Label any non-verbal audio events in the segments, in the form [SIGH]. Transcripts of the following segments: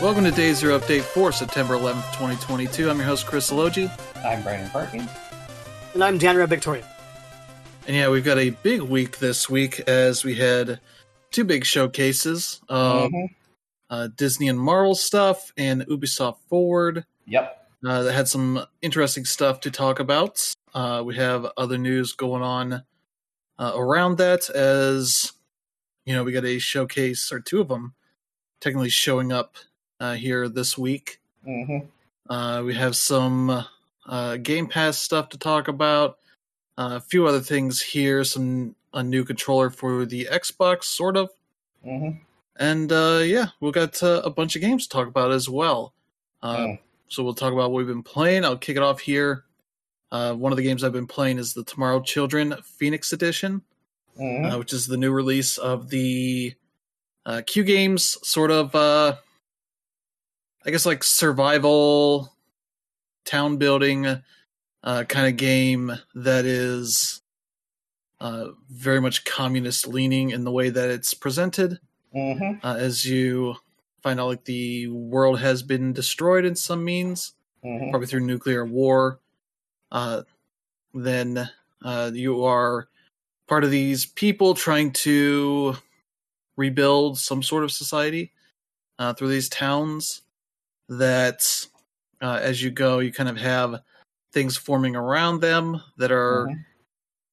Welcome to Day Zero Update for September 11th, 2022. I'm your host, Chris Elogi. I'm Brandon Parkin. And I'm Janra Victoria. And yeah, we've got a big week this week as we had two big showcases um, Mhm. uh, Disney and Marvel stuff and Ubisoft Forward. Yep. uh, that had some interesting stuff to talk about. Uh, we have other news going on uh, around that, as you know, we got a showcase or two of them technically showing up uh, here this week. hmm Uh, we have some uh, Game Pass stuff to talk about. Uh, a few other things here. Some a new controller for the Xbox, sort of. hmm And uh, yeah, we've got uh, a bunch of games to talk about as well. Uh, Mm. So we'll talk about what we've been playing. I'll kick it off here. Uh, one of the games I've been playing is the Tomorrow Children Phoenix Edition, hmm uh, which is the new release of the uh, Q Games sort of, uh, I guess, like survival, town building uh, kind of game that is uh, very much communist leaning in the way that it's presented hmm uh, as you find out like the world has been destroyed in some means, hmm probably through nuclear war. Uh, then uh, you are part of these people trying to rebuild some sort of society uh, through these towns. That uh, as you go, you kind of have things forming around them that are Mhm.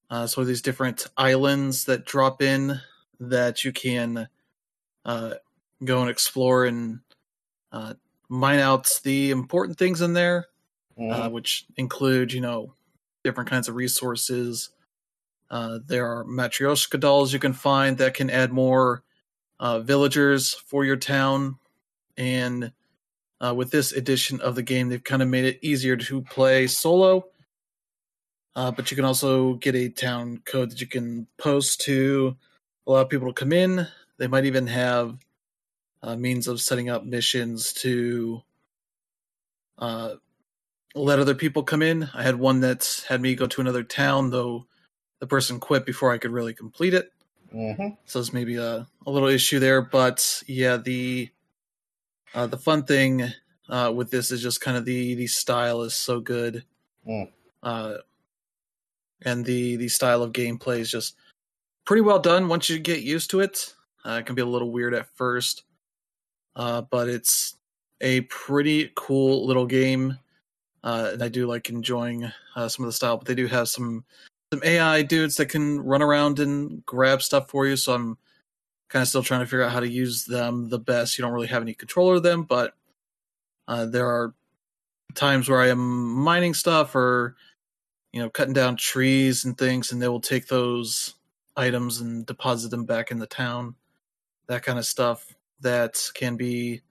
uh, so these different islands that drop in that you can uh, go and explore and uh, mine out the important things in there, uh, which include, you know, different kinds of resources. Uh, there are Matryoshka dolls you can find that can add more uh, villagers for your town. And uh, with this edition of the game, they've kind of made it easier to play solo. Uh, but you can also get a town code that you can post to allow people to come in. They might even have uh, means of setting up missions to uh, let other people come in. I had one that had me go to another town, though the person quit before I could really complete it. hmm So there's maybe a, a little issue there, but yeah, the uh, the fun thing uh, with this is just kind of the the style is so good, Mm. uh, and the the style of gameplay is just pretty well done once you get used to it. Uh, it can be a little weird at first, uh, but it's a pretty cool little game, uh, and I do like enjoying uh, some of the style. But they do have some some AI dudes that can run around and grab stuff for you. So I'm kind of still trying to figure out how to use them the best. You don't really have any control over them, but uh, there are times where I am mining stuff or you know cutting down trees and things, and they will take those items and deposit them back in the town. That kind of stuff that can be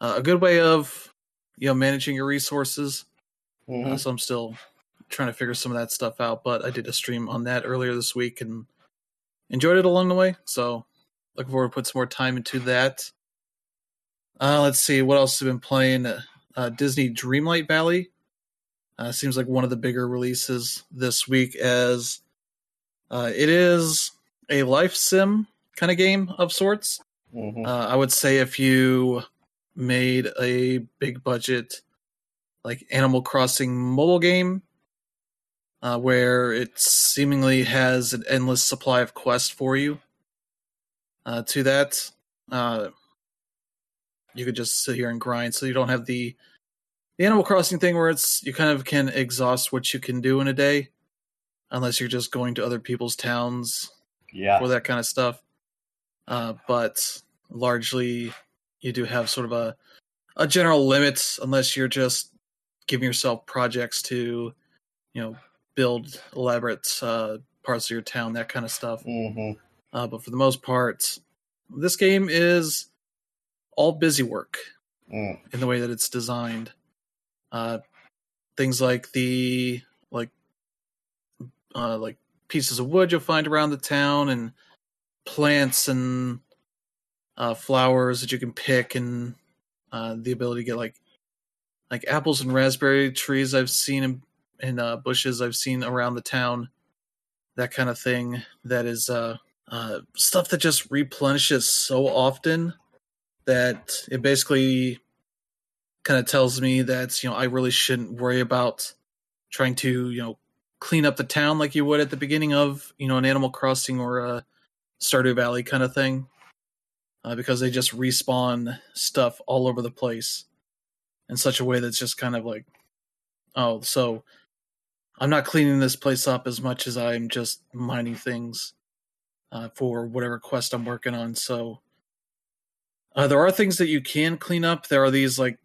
uh, a good way of you know managing your resources. hmm Uh, so I'm still trying to figure some of that stuff out, but I did a stream on that earlier this week and enjoyed it along the way. So looking forward to put some more time into that. Uh, let's see what else have been playing. Uh, Disney Dreamlight Valley uh, seems like one of the bigger releases this week, as uh, it is a life sim kind of game of sorts. hmm Uh, I would say if you made a big budget, like Animal Crossing mobile game, uh, where it seemingly has an endless supply of quests for you, uh, to that, uh, you could just sit here and grind. So you don't have the the Animal Crossing thing where it's you kind of can exhaust what you can do in a day, unless you're just going to other people's towns Yeah. for that kind of stuff. Uh, but largely, you do have sort of a a general limit, unless you're just giving yourself projects to, you know, build elaborate uh, parts of your town, that kind of stuff. hmm Uh, but for the most part, this game is all busy work Mm. in the way that it's designed. Uh, things like the like uh, like pieces of wood you'll find around the town and plants and uh, flowers that you can pick and uh, the ability to get like like apples and raspberry trees I've seen in, in uh, bushes I've seen around the town that kind of thing that is uh, uh, stuff that just replenishes so often that it basically kind of tells me that you know I really shouldn't worry about trying to you know clean up the town like you would at the beginning of you know an Animal Crossing or a Stardew Valley kind of thing, uh, because they just respawn stuff all over the place in such a way that's just kind of like, oh, so I'm not cleaning this place up as much as I'm just mining things uh, for whatever quest I'm working on. So uh, there are things that you can clean up. There are these like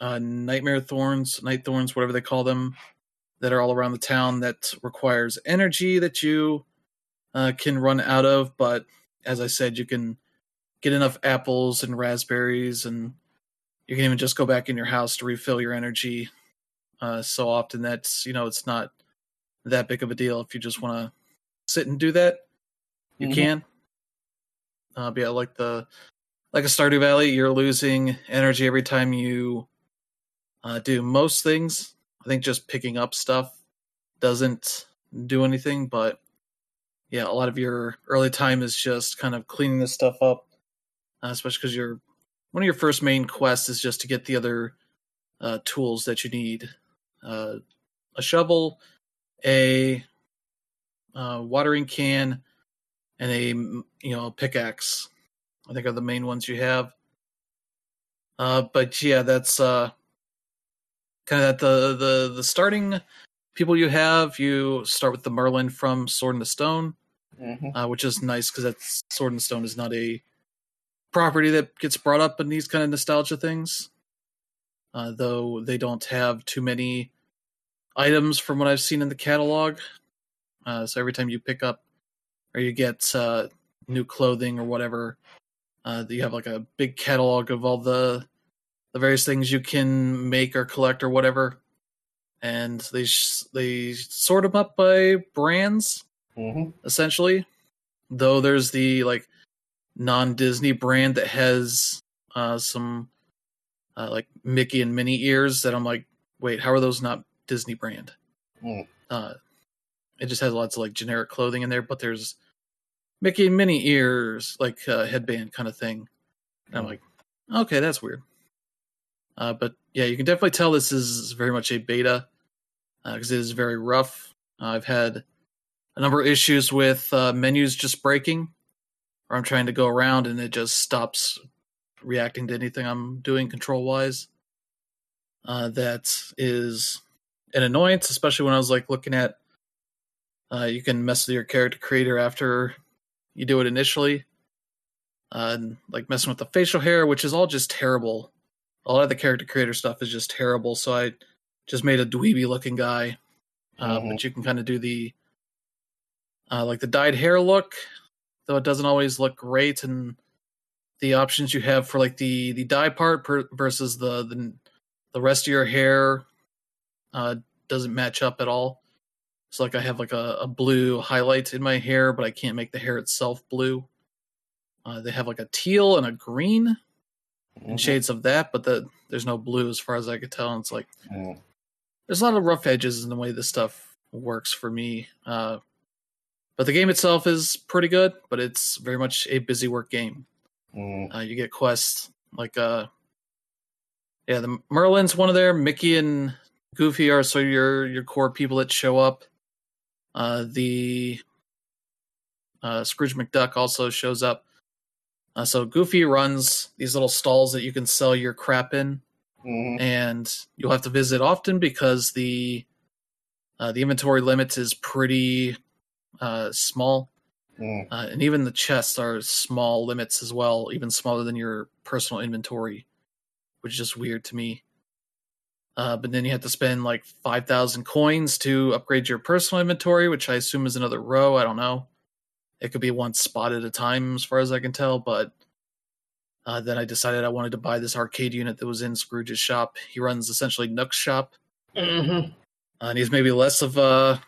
uh, nightmare thorns, night thorns, whatever they call them, that are all around the town that requires energy that you uh, can run out of. But as I said, you can get enough apples and raspberries, and you can even just go back in your house to refill your energy. Uh, so often that's you know it's not that big of a deal if you just want to sit and do that. You Mhm. can. Uh, but yeah, like the like a Stardew Valley, you're losing energy every time you uh, do most things. I think just picking up stuff doesn't do anything, but yeah, a lot of your early time is just kind of cleaning this stuff up, uh, especially because your one of your first main quests is just to get the other uh, tools that you need: uh, a shovel, a uh, watering can, and a you know pickaxe. I think are the main ones you have. Uh, but yeah, that's uh, kind of at the the the starting people you have. You start with the Merlin from Sword in the Stone, Mhm. uh, which is nice because that's Sword in the Stone is not a property that gets brought up in these kind of nostalgia things. Uh, though they don't have too many items from what I've seen in the catalog. Uh, so every time you pick up or you get uh, new clothing or whatever, uh, you have like a big catalog of all the the various things you can make or collect or whatever, and they sh- they sort them up by brands Mhm. essentially. Though there's the like non Disney brand that has uh, some uh, like Mickey and Minnie ears that I'm like, wait, how are those not Disney brand? Mm. Uh, it just has lots of like generic clothing in there, but there's Mickey and Minnie ears, like uh, headband kind of thing. And I'm Mm. like, okay, that's weird. Uh, but yeah, you can definitely tell this is very much a beta because it is very rough. Uh, I've had a number of issues with uh, menus just breaking, or I'm trying to go around and it just stops reacting to anything I'm doing control wise. Uh, that is an annoyance, especially when I was like looking at. Uh, you can mess with your character creator after you do it initially, uh, and like messing with the facial hair, which is all just terrible. A lot of the character creator stuff is just terrible. So I just made a dweeby looking guy, uh, Mhm. but you can kind of do the uh, like the dyed hair look, though it doesn't always look great, and the options you have for like the the dye part per, versus the, the the rest of your hair uh, doesn't match up at all. So like I have like a, a blue highlight in my hair, but I can't make the hair itself blue. Uh, they have like a teal and a green and Mhm. shades of that, but the, there's no blue as far as I could tell. And it's like Mm. there's a lot of rough edges in the way this stuff works for me. Uh, but the game itself is pretty good, but it's very much a busy work game. Mm. Uh, you get quests like uh, yeah, the Merlin's one of there. Mickey and Goofy are so your your core people that show up. Uh, the uh, Scrooge McDuck also shows up. Uh, so Goofy runs these little stalls that you can sell your crap in Mhm. and you'll have to visit often because the uh, the inventory limit is pretty uh, small, Mm. uh, and even the chests are small limits as well, even smaller than your personal inventory, which is just weird to me. Uh, but then you have to spend like five thousand coins to upgrade your personal inventory, which I assume is another row. I don't know. It could be one spot at a time, as far as I can tell. But uh, then I decided I wanted to buy this arcade unit that was in Scrooge's shop. He runs essentially Nook's shop, Mhm. uh, and he's maybe less of a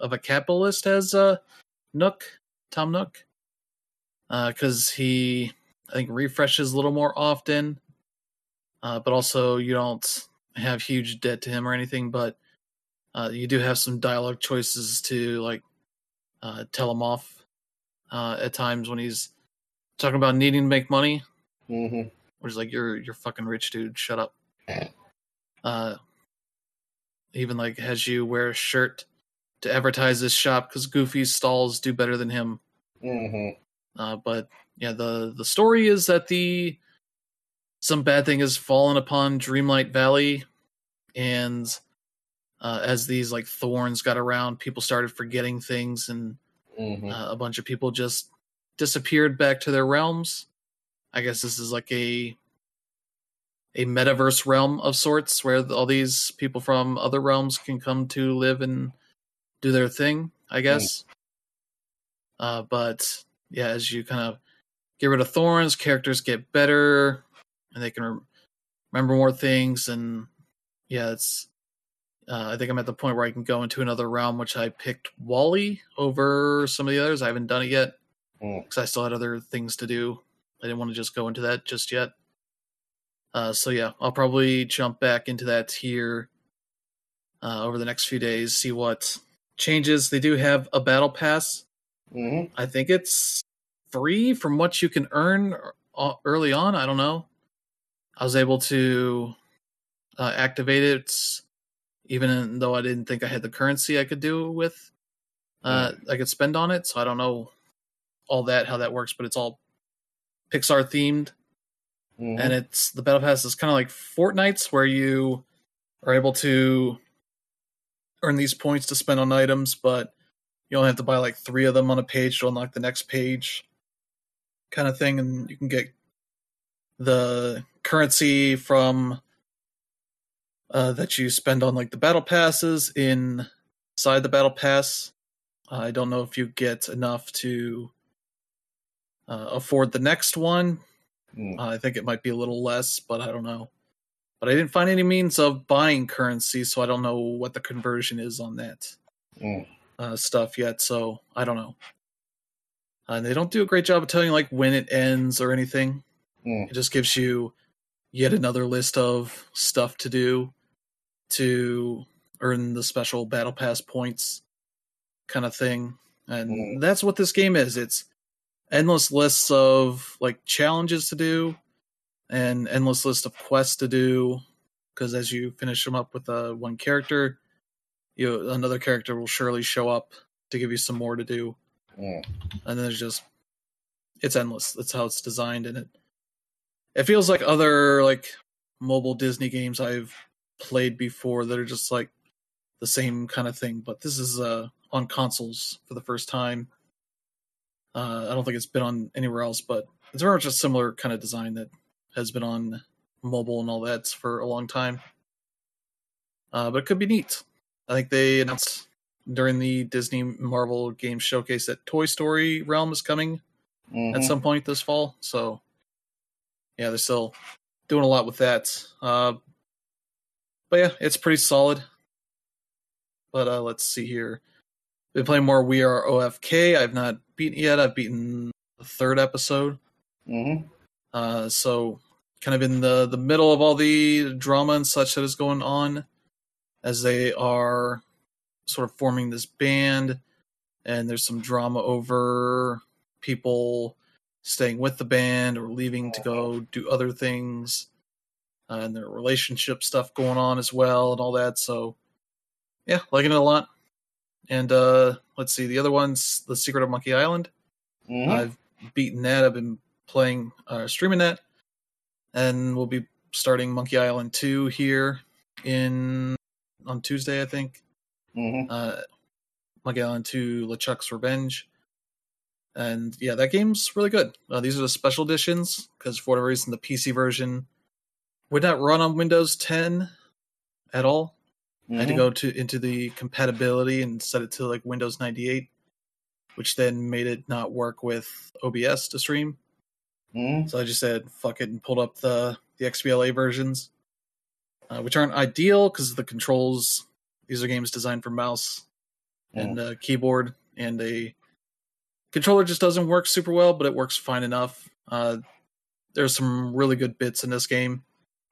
of a capitalist as uh, Nook, Tom Nook, because he I think refreshes a little more often, uh, but also you don't have huge debt to him or anything, but uh, you do have some dialogue choices to like uh, tell him off uh, at times when he's talking about needing to make money. Mm-hmm. which is like you're you're fucking rich, dude. Shut up. Uh, even like has you wear a shirt to advertise this shop because Goofy's stalls do better than him. Mm-hmm. Uh, but yeah, the the story is that the some bad thing has fallen upon Dreamlight Valley, and uh, as these like thorns got around, people started forgetting things, and Mm-hmm. uh, a bunch of people just disappeared back to their realms. I guess this is like a a metaverse realm of sorts where all these people from other realms can come to live and do their thing. I guess. Uh, but yeah, as you kind of get rid of thorns, characters get better, and they can rem- remember more things. And yeah, it's. Uh, I think I'm at the point where I can go into another realm, which I picked WALL-E over some of the others. I haven't done it yet Mm. because I still had other things to do. I didn't want to just go into that just yet. Uh, so yeah, I'll probably jump back into that here uh, over the next few days, see what changes. They do have a battle pass. Mm-hmm. I think it's free from what you can earn uh, early on. I don't know. I was able to uh, activate it, even though I didn't think I had the currency I could do with. Uh, I could spend on it, so I don't know all that how that works, but it's all Pixar themed, Mm-hmm. and it's the battle pass is kind of like Fortnite's, where you are able to earn these points to spend on items, but you only have to buy like three of them on a page to unlock the next page, kind of thing, and you can get the currency from uh, that you spend on like the battle passes inside the battle pass. I don't know if you get enough to uh, afford the next one. Mm. Uh, I think it might be a little less, but I don't know. But I didn't find any means of buying currency, so I don't know what the conversion is on that Mm. uh, stuff yet. So I don't know. Uh, and they don't do a great job of telling you like when it ends or anything. Mm. It just gives you yet another list of stuff to do to earn the special battle pass points, kind of thing. And Mm. that's what this game is. It's endless lists of like challenges to do and endless list of quests to do because as you finish them up with uh, one character you another character will surely show up to give you some more to do Mm. and then there's just it's endless that's how it's designed and it it feels like other like mobile disney games i've played before that are just like the same kind of thing but this is uh on consoles for the first time uh, I don't think it's been on anywhere else, but it's very much a similar kind of design that has been on mobile and all that for a long time. Uh, but it could be neat. I think they announced during the Disney Marvel game showcase that Toy Story Realm is coming Mhm. at some point this fall. So, yeah, they're still doing a lot with that. Uh, but yeah, it's pretty solid. But uh, let's see here. Been playing more We Are OFK. I've not beaten yet. I've beaten the third episode. Mhm. Uh, so kind of in the the middle of all the drama and such that is going on, as they are sort of forming this band, and there's some drama over people staying with the band or leaving to go do other things, uh, and their relationship stuff going on as well, and all that. So yeah, liking it a lot. And uh, let's see, the other one's The Secret of Monkey Island. Mhm. I've beaten that. I've been playing, uh, streaming that, and we'll be starting Monkey Island two here in on Tuesday, I think. Mhm. Uh, Monkey Island two, LeChuck's Revenge, and yeah, that game's really good. Uh, these are the special editions because for whatever reason the PC version would not run on Windows 10 at all. I had to Mhm. go to into the compatibility and set it to like Windows 98, which then made it not work with OBS to stream. Mhm. So I just said fuck it and pulled up the the XBLA versions, uh, which aren't ideal because the controls. These are games designed for mouse and uh, keyboard, and a controller just doesn't work super well, but it works fine enough. Uh, there's some really good bits in this game.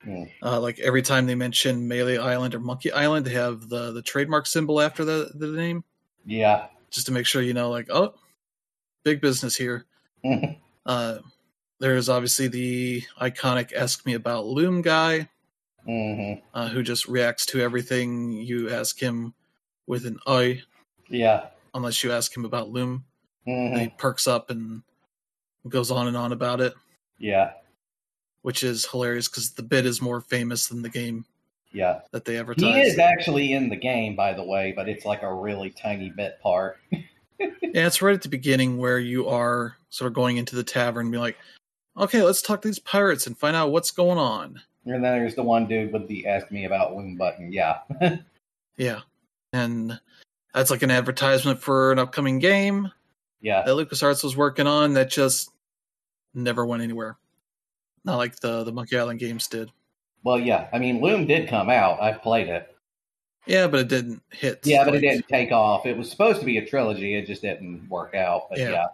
Mm. Uh, like every time they mention Melee Island or Monkey Island, they have the the trademark symbol after the the name, Yeah. just to make sure you know, like, oh, big business here. [LAUGHS] Uh, there's obviously the iconic "Ask Me About Loom" guy, hmm uh, who just reacts to everything you ask him with an "I," Yeah. unless you ask him about Loom. Hmm And he perks up and goes on and on about it, Yeah. which is hilarious because the bit is more famous than the game Yeah. that they advertise. He is actually in the game, by the way, but it's like a really tiny bit part. [LAUGHS] Yeah, it's right at the beginning where you are sort of going into the tavern and be like, okay, let's talk to these pirates and find out what's going on. And then there's the one dude with the ask me about Loom button. Yeah. [LAUGHS] Yeah. And that's like an advertisement for an upcoming game Yeah. that LucasArts was working on that just never went anywhere. Not like the, the Monkey Island games did. Well, yeah. I mean, Loom did come out. I've played it. Yeah, but it didn't hit. Yeah, but it didn't take off. It was supposed to be a trilogy. It just didn't work out. But Yeah. yeah.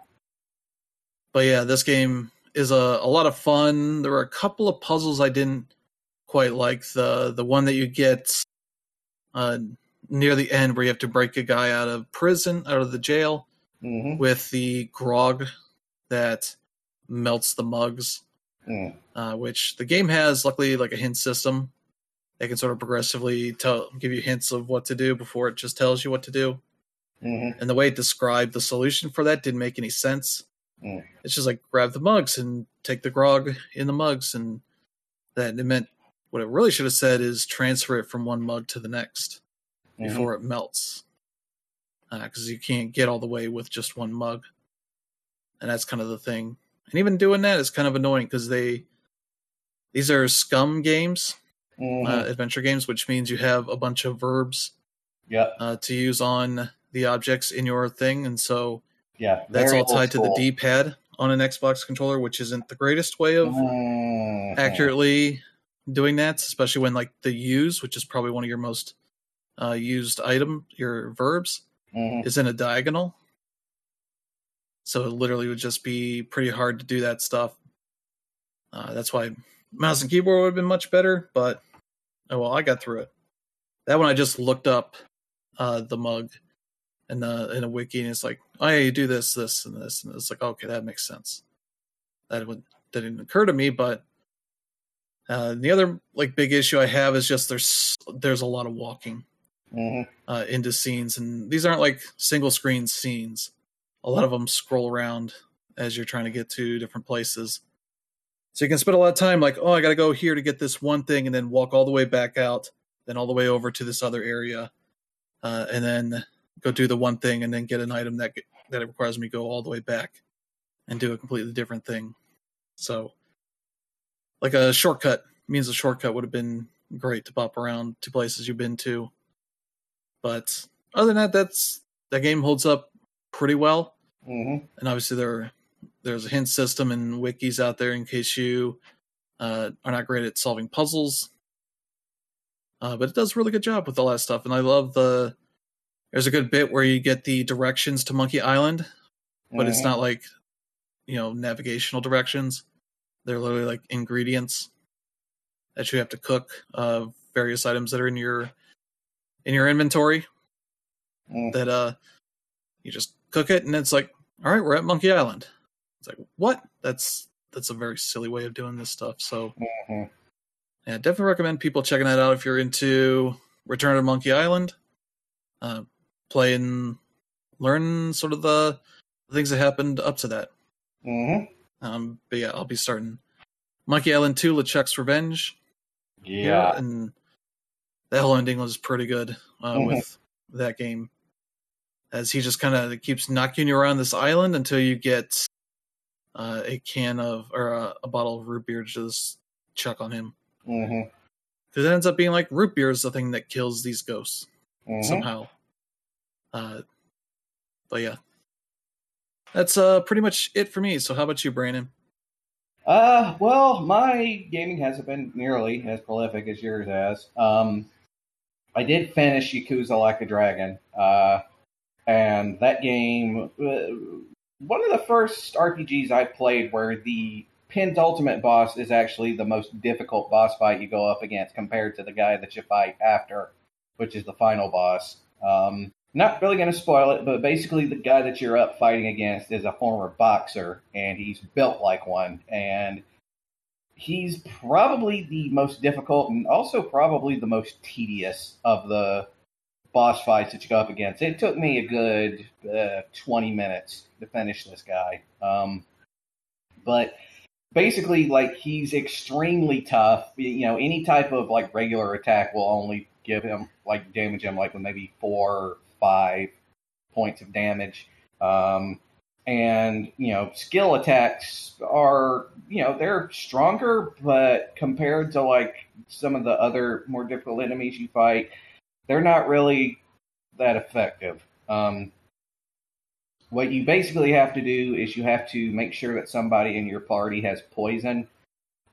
But yeah, this game is a, a lot of fun. There were a couple of puzzles I didn't quite like. The the one that you get uh, near the end where you have to break a guy out of prison, out of the jail, hmm with the grog that melts the mugs. Mm. Uh, which the game has luckily like a hint system. They can sort of progressively tell give you hints of what to do before it just tells you what to do. hmm And the way it described the solution for that didn't make any sense. Mm. It's just like grab the mugs and take the grog in the mugs, and that it meant what it really should have said is transfer it from one mug to the next Mhm. before it melts, because you can't get all the way with just one mug, and that's kind of the thing. And even doing that is kind of annoying because they these are SCUMM games, Mhm. uh, adventure games, which means you have a bunch of verbs yep. uh, to use on the objects in your thing, and so Yeah. that's all tied to the. D-pad on an Xbox controller, which isn't the greatest way of Mhm. accurately doing that, especially when like the use, which is probably one of your most uh, used item, your verbs, Mhm. is in a diagonal. So it literally would just be pretty hard to do that stuff. Uh, that's why mouse and keyboard would have been much better, but oh well, I got through it. That one I just looked up uh, the mug in the in a wiki, and it's like, oh yeah, you do this, this, and this, and it's like, okay, that makes sense. That would that didn't occur to me, but uh, the other like big issue I have is just there's there's a lot of walking Mhm. uh, into scenes, and these aren't like single screen scenes. A lot of them scroll around as you're trying to get to different places. So you can spend a lot of time like, oh, I got to go here to get this one thing, and then walk all the way back out, then all the way over to this other area, uh, and then go do the one thing, and then get an item that that requires me to go all the way back and do a completely different thing. So, like a shortcut means a shortcut would have been great to pop around to places you've been to. But other than that, that's that game holds up pretty well. Mhm. And obviously there there's a hint system and wikis out there in case you uh, are not great at solving puzzles. Uh, but it does a really good job with all that stuff, and I love the. There's a good bit where you get the directions to Monkey Island, but it's Mhm. not like you know navigational directions. They're literally like ingredients that you have to cook. Uh, various items that are in your in your inventory Mm. that uh you just cook it and it's like all right we're at monkey island it's like what that's that's a very silly way of doing this stuff so Mhm. yeah definitely recommend people checking that out if you're into return to monkey island uh play and learn sort of the things that happened up to that Mhm. um but yeah i'll be starting monkey island 2 LeChuck's revenge Yeah. and that whole ending was pretty good uh, Mhm. with that game, as he just kind of keeps knocking you around this island until you get uh, a can of or a, a bottle of root beer to just chuck on him. Because it ends up being like root beer is the thing that kills these ghosts Mhm. somehow. Uh, but yeah, that's uh pretty much it for me. So how about you, Brandon? Uh, well, my gaming hasn't been nearly as prolific as yours has. Um, I did finish Yakuza Like a Dragon, uh, and that game, uh, one of the first RPGs I played where the penultimate boss is actually the most difficult boss fight you go up against compared to the guy that you fight after, which is the final boss. Um, not really going to spoil it, but basically the guy that you're up fighting against is a former boxer, and he's built like one, and he's probably the most difficult and also probably the most tedious of the boss fights that you go up against. It took me a good uh, 20 minutes to finish this guy. Um, but basically, like, he's extremely tough. You know, any type of, like, regular attack will only give him, like, damage him, like, with maybe four or five points of damage. Um, and, you know, skill attacks are, you know, they're stronger, but compared to, like, some of the other more difficult enemies you fight, they're not really that effective. Um, what you basically have to do is you have to make sure that somebody in your party has poison,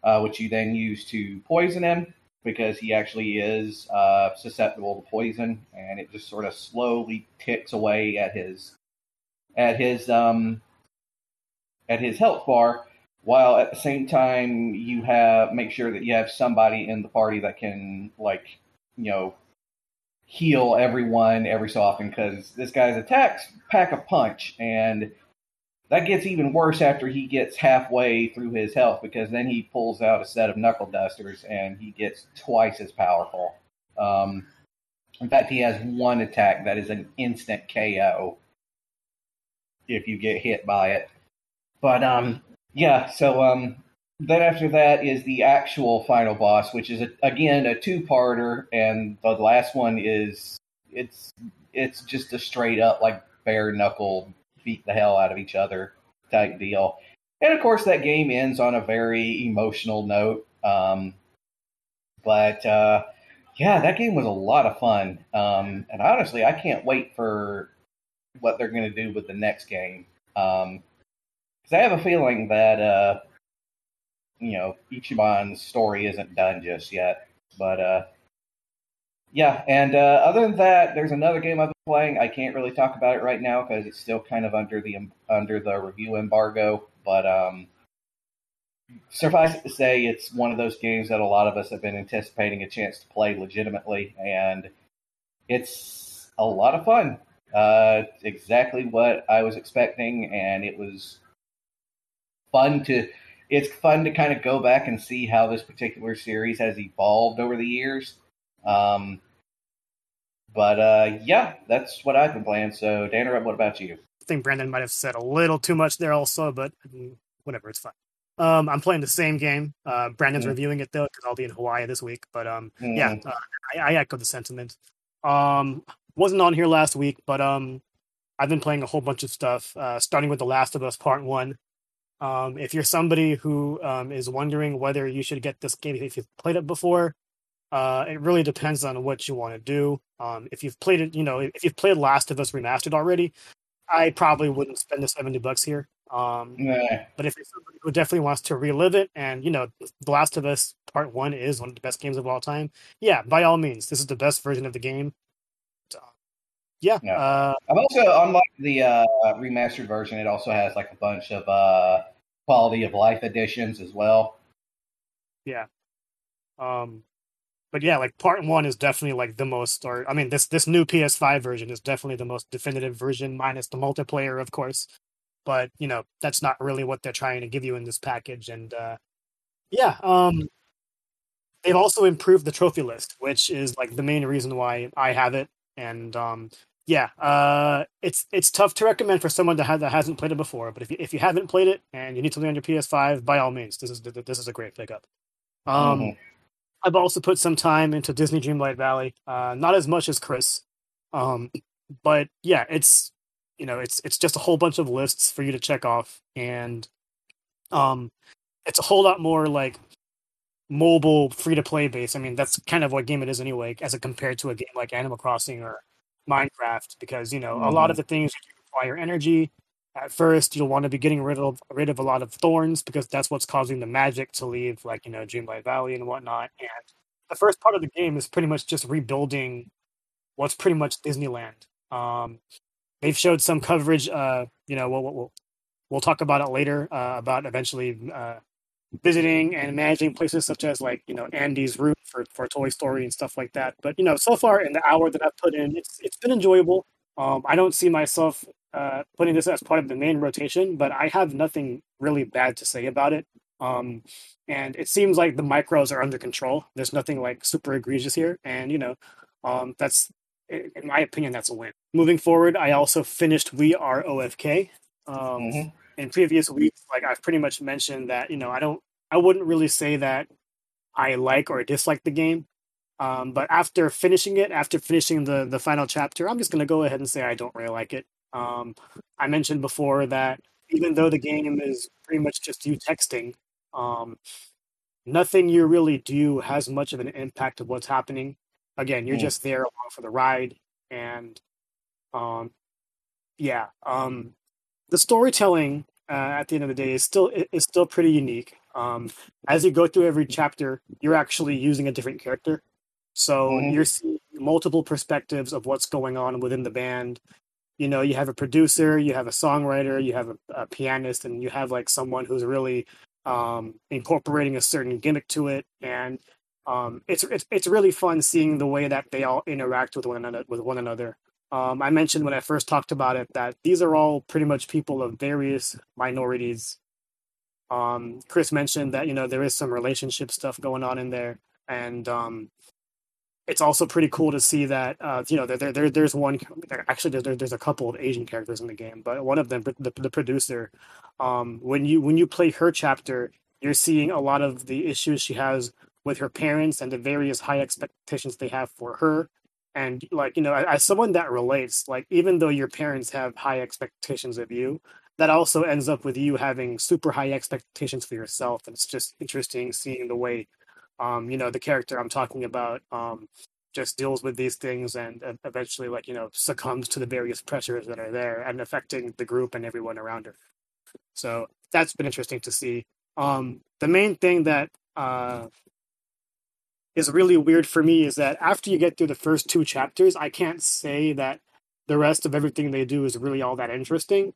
uh, which you then use to poison him because he actually is uh, susceptible to poison, and it just sort of slowly ticks away at his at his um, at his health bar, while at the same time you have make sure that you have somebody in the party that can like you know heal everyone every so often because this guy's attacks pack a punch and that gets even worse after he gets halfway through his health because then he pulls out a set of knuckle dusters and he gets twice as powerful. Um, in fact, he has one attack that is an instant KO if you get hit by it. But um, yeah, so um, then after that is the actual final boss, which is a, again a two-parter, and the last one is it's it's just a straight up like bare knuckle beat the hell out of each other type deal. And of course, that game ends on a very emotional note. Um, but uh, yeah, that game was a lot of fun. Um, and honestly, I can't wait for what they're going to do with the next game. Because um, I have a feeling that uh, you know, Ichiban's story isn't done just yet. But uh, yeah, and uh, other than that, there's another game I've been playing. I can't really talk about it right now because it's still kind of under the under the review embargo. But um, suffice it to say, it's one of those games that a lot of us have been anticipating a chance to play legitimately, and it's a lot of fun. Uh, exactly what I was expecting, and it was fun to it's fun to kind of go back and see how this particular series has evolved over the years. Um, but uh, yeah, that's what I've been playing. So, Dana, what about you? I think Brandon might have said a little too much there, also, but whatever, it's fine. Um, I'm playing the same game. Uh, Brandon's mm reviewing it though because I'll be in Hawaii this week. But um, mm yeah, uh, I, I, echo the sentiment. Um, wasn't on here last week, but um, I've been playing a whole bunch of stuff. Uh, starting with The Last of Us Part One. Um, if you're somebody who um, is wondering whether you should get this game if you've played it before, uh, it really depends on what you want to do. Um, if you've played it, you know, if you've played Last of Us Remastered already, I probably wouldn't spend the seventy bucks here. Um, nah. But if you're somebody who definitely wants to relive it, and you know, The Last of Us Part One is one of the best games of all time, yeah, by all means, this is the best version of the game. Yeah. Uh, I'm also, unlike the uh, remastered version, it also has like a bunch of uh, quality of life additions as well. Yeah. Um, but yeah, like part one is definitely like the most, or I mean, this this new PS5 version is definitely the most definitive version, minus the multiplayer, of course. But you know, that's not really what they're trying to give you in this package. And uh, yeah, um, they've also improved the trophy list, which is like the main reason why I have it and um, yeah, uh, it's it's tough to recommend for someone that, ha- that hasn't played it before. But if you, if you haven't played it and you need something on your PS5, by all means, this is this is a great pickup. Um, mm-hmm. I've also put some time into Disney Dreamlight Valley, uh, not as much as Chris, um, but yeah, it's you know it's it's just a whole bunch of lists for you to check off, and um, it's a whole lot more like mobile free to play base. I mean, that's kind of what game it is anyway, as a compared to a game like Animal Crossing or Minecraft, because you know mm-hmm. a lot of mm-hmm. the things require energy. At first, you'll want to be getting rid of rid of a lot of thorns because that's what's causing the magic to leave, like you know Dreamlight Valley and whatnot. And the first part of the game is pretty much just rebuilding what's pretty much Disneyland. Um, they've showed some coverage. Uh, you know, we'll, we'll we'll talk about it later uh, about eventually uh, visiting and managing places such as like you know Andy's room for for Toy Story and stuff like that. But you know, so far in the hour that I've put in, it's it's been enjoyable. Um, I don't see myself uh, putting this as part of the main rotation, but I have nothing really bad to say about it. Um, and it seems like the micros are under control. There's nothing like super egregious here, and you know, um, that's in my opinion, that's a win. Moving forward, I also finished We Are OFK. Um, mm-hmm. In previous weeks, like I've pretty much mentioned that you know I don't, I wouldn't really say that I like or dislike the game. Um, but after finishing it, after finishing the the final chapter, I'm just gonna go ahead and say I don't really like it. Um, I mentioned before that even though the game is pretty much just you texting, um, nothing you really do has much of an impact of what's happening. Again, you're mm. just there along for the ride, and um, yeah, um, the storytelling uh, at the end of the day is still is still pretty unique. Um, as you go through every chapter, you're actually using a different character, so mm. you're seeing multiple perspectives of what's going on within the band. You know, you have a producer, you have a songwriter, you have a, a pianist, and you have like someone who's really um, incorporating a certain gimmick to it, and um, it's, it's it's really fun seeing the way that they all interact with one another. With one another, um, I mentioned when I first talked about it that these are all pretty much people of various minorities. Um, Chris mentioned that you know there is some relationship stuff going on in there, and um, it's also pretty cool to see that uh, you know there, there there's one actually there, there's a couple of Asian characters in the game, but one of them the, the producer um, when you when you play her chapter, you're seeing a lot of the issues she has with her parents and the various high expectations they have for her. And like you know, as someone that relates, like even though your parents have high expectations of you, that also ends up with you having super high expectations for yourself. And it's just interesting seeing the way um, you know, the character I'm talking about um, just deals with these things and eventually, like, you know, succumbs to the various pressures that are there and affecting the group and everyone around her. So that's been interesting to see. Um, the main thing that uh, is really weird for me is that after you get through the first two chapters, I can't say that the rest of everything they do is really all that interesting.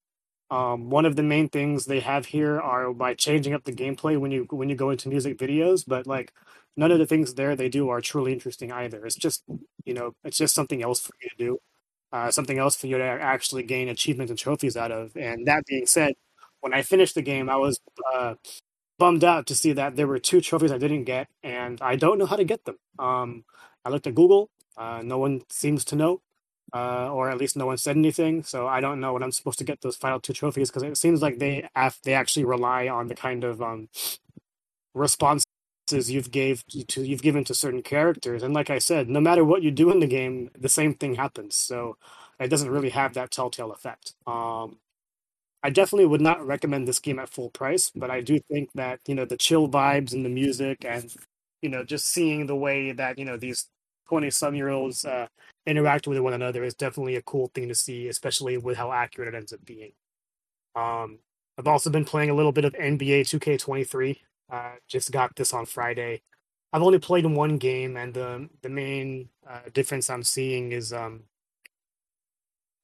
Um, one of the main things they have here are by changing up the gameplay when you when you go into music videos, but like none of the things there they do are truly interesting either. It's just you know it's just something else for you to do, uh, something else for you to actually gain achievements and trophies out of. And that being said, when I finished the game, I was uh, bummed out to see that there were two trophies I didn't get, and I don't know how to get them. Um, I looked at Google, uh, no one seems to know uh, or at least no one said anything. So I don't know when I'm supposed to get those final two trophies because it seems like they they actually rely on the kind of um, responses you've gave to you've given to certain characters. And like I said, no matter what you do in the game, the same thing happens. So it doesn't really have that telltale effect. Um, I definitely would not recommend this game at full price, but I do think that you know the chill vibes and the music and you know just seeing the way that you know these 20 some year olds uh, interact with one another is definitely a cool thing to see, especially with how accurate it ends up being. Um, I've also been playing a little bit of NBA 2K23. Uh, just got this on Friday. I've only played one game, and the the main uh, difference I'm seeing is um,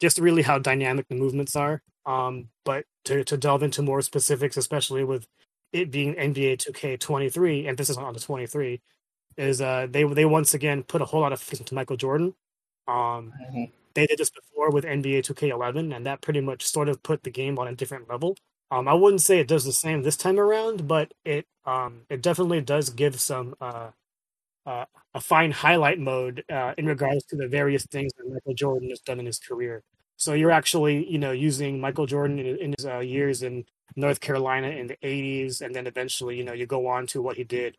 just really how dynamic the movements are. Um, but to to delve into more specifics, especially with it being NBA 2K23, emphasis on the 23, is uh, they they once again put a whole lot of focus into Michael Jordan. Um, mm-hmm. They did this before with NBA 2K11, and that pretty much sort of put the game on a different level. Um, I wouldn't say it does the same this time around, but it um, it definitely does give some uh, uh, a fine highlight mode uh, in regards to the various things that Michael Jordan has done in his career. So you're actually, you know, using Michael Jordan in, in his uh, years in North Carolina in the 80s, and then eventually, you know, you go on to what he did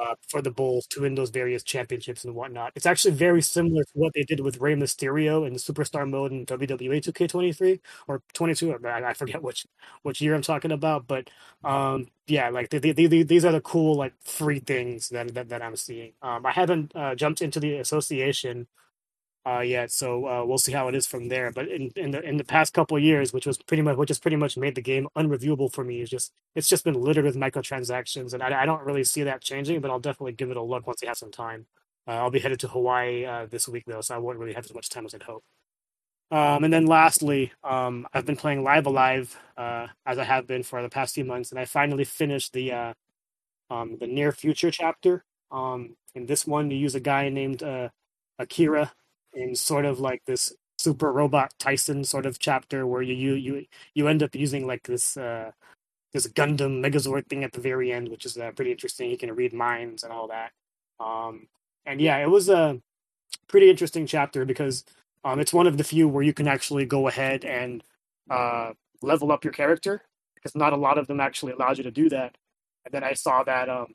uh, for the Bulls to win those various championships and whatnot. It's actually very similar to what they did with Rey Mysterio in the Superstar mode in WWE 2K23 or 22. I, forget which which year I'm talking about, but um, yeah, like the, the, the, these are the cool like free things that that, that I'm seeing. Um, I haven't uh, jumped into the association uh, yet. So uh, we'll see how it is from there. But in, in the in the past couple years, which was pretty much which has pretty much made the game unreviewable for me, is just it's just been littered with microtransactions, and I, I don't really see that changing. But I'll definitely give it a look once I have some time. Uh, I'll be headed to Hawaii uh, this week though, so I won't really have as much time as I'd hope. Um, and then lastly, um, I've been playing Live A Live uh, as I have been for the past few months, and I finally finished the uh, um, the near future chapter. Um, in this one, you use a guy named Akira in sort of like this super robot Tyson sort of chapter where you you you, you end up using like this uh, this Gundam Megazord thing at the very end, which is uh, pretty interesting. You can read minds and all that. Um, and yeah, it was a pretty interesting chapter because um, it's one of the few where you can actually go ahead and uh, level up your character because not a lot of them actually allows you to do that. And then I saw that um,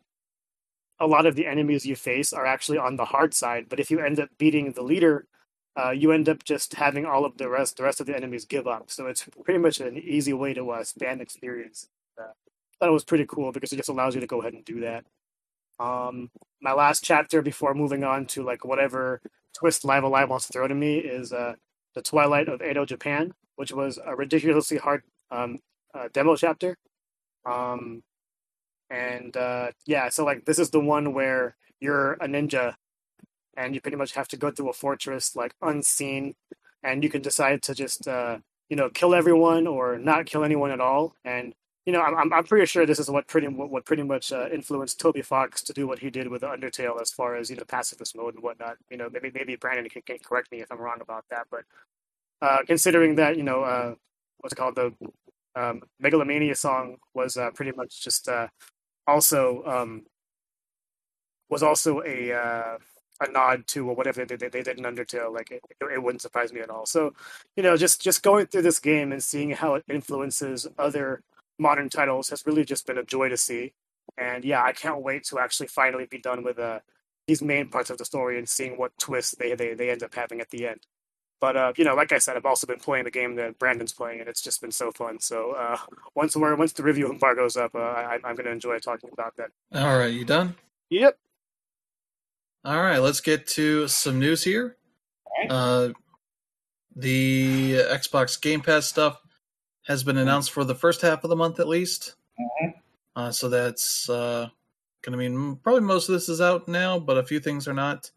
a lot of the enemies you face are actually on the hard side, but if you end up beating the leader, uh, you end up just having all of the rest the rest of the enemies give up. So it's pretty much an easy way to uh, span experience. Uh, thought it was pretty cool because it just allows you to go ahead and do that. Um, my last chapter before moving on to like whatever twist Live A Live wants to throw to me is uh, the Twilight of Edo Japan, which was a ridiculously hard um, uh, demo chapter. Um, and uh, yeah, so like this is the one where you're a ninja, and you pretty much have to go through a fortress like unseen, and you can decide to just uh, you know kill everyone or not kill anyone at all. And you know, I'm I'm pretty sure this is what pretty what pretty much uh, influenced Toby Fox to do what he did with Undertale as far as you know pacifist mode and whatnot. You know, maybe maybe Brandon can, can correct me if I'm wrong about that, but uh, considering that you know uh, what's it called the um, Megalomania song was uh, pretty much just uh, also um, was also a uh, a nod to or whatever they, they, they did in Undertale. Like it, it wouldn't surprise me at all. So you know, just just going through this game and seeing how it influences other modern titles has really just been a joy to see. And yeah, I can't wait to actually finally be done with uh, these main parts of the story and seeing what twists they, they, they end up having at the end. But uh, you know, like I said, I've also been playing the game that Brandon's playing, and it's just been so fun. So uh, once we once the review embargoes up, uh, I, I'm going to enjoy talking about that. All right, you done? Yep. All right, let's get to some news here. Uh, the Xbox Game Pass stuff has been announced for the first half of the month at least. Mhm. Uh, so that's uh, going to mean probably most of this is out now, but a few things are not.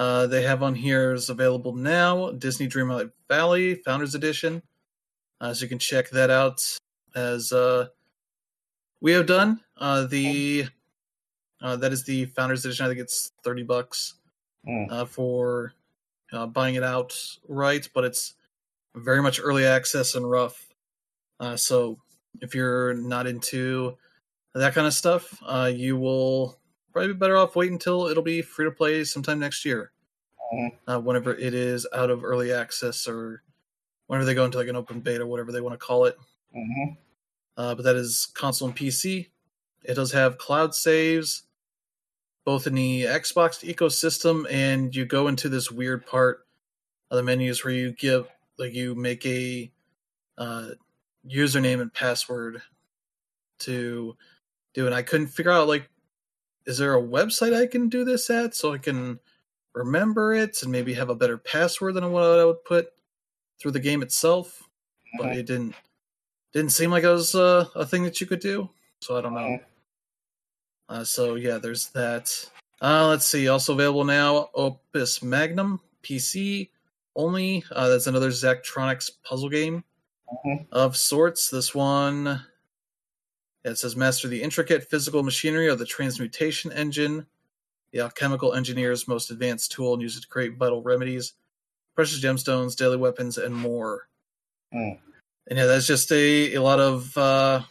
Uh, they have on here is available now Disney Dreamlight Valley Founders Edition. Uh, so you can check that out as uh, we have done. Uh, the uh, that is the Founders Edition. I think it's thirty bucks Mm. uh, for uh, buying it out right, but it's very much early access and rough. Uh, so if you're not into that kind of stuff, uh, you will probably be better off waiting until it'll be free to play sometime next year, Mhm. uh, whenever it is out of early access or whenever they go into like an open beta, or whatever they want to call it. Mhm. Uh, but that is console and PC. It does have cloud saves, both in the Xbox ecosystem, and you go into this weird part of the menus where you give, like, you make a uh, username and password to do it. I couldn't figure out, like, is there a website I can do this at so I can remember it and maybe have a better password than what I would put through the game itself? But Mhm. it didn't didn't seem like it was uh, a thing that you could do. So I don't know. Mhm. Uh, so yeah, there's that. Uh, let's see. Also available now, Opus Magnum PC only. Uh, that's another Zachtronics puzzle game Mhm. of sorts. This one, it says master the intricate physical machinery of the transmutation engine, the alchemical engineer's most advanced tool, and use it to create vital remedies, precious gemstones, daily weapons, and more. Mm. And yeah, that's just a, a lot of uh,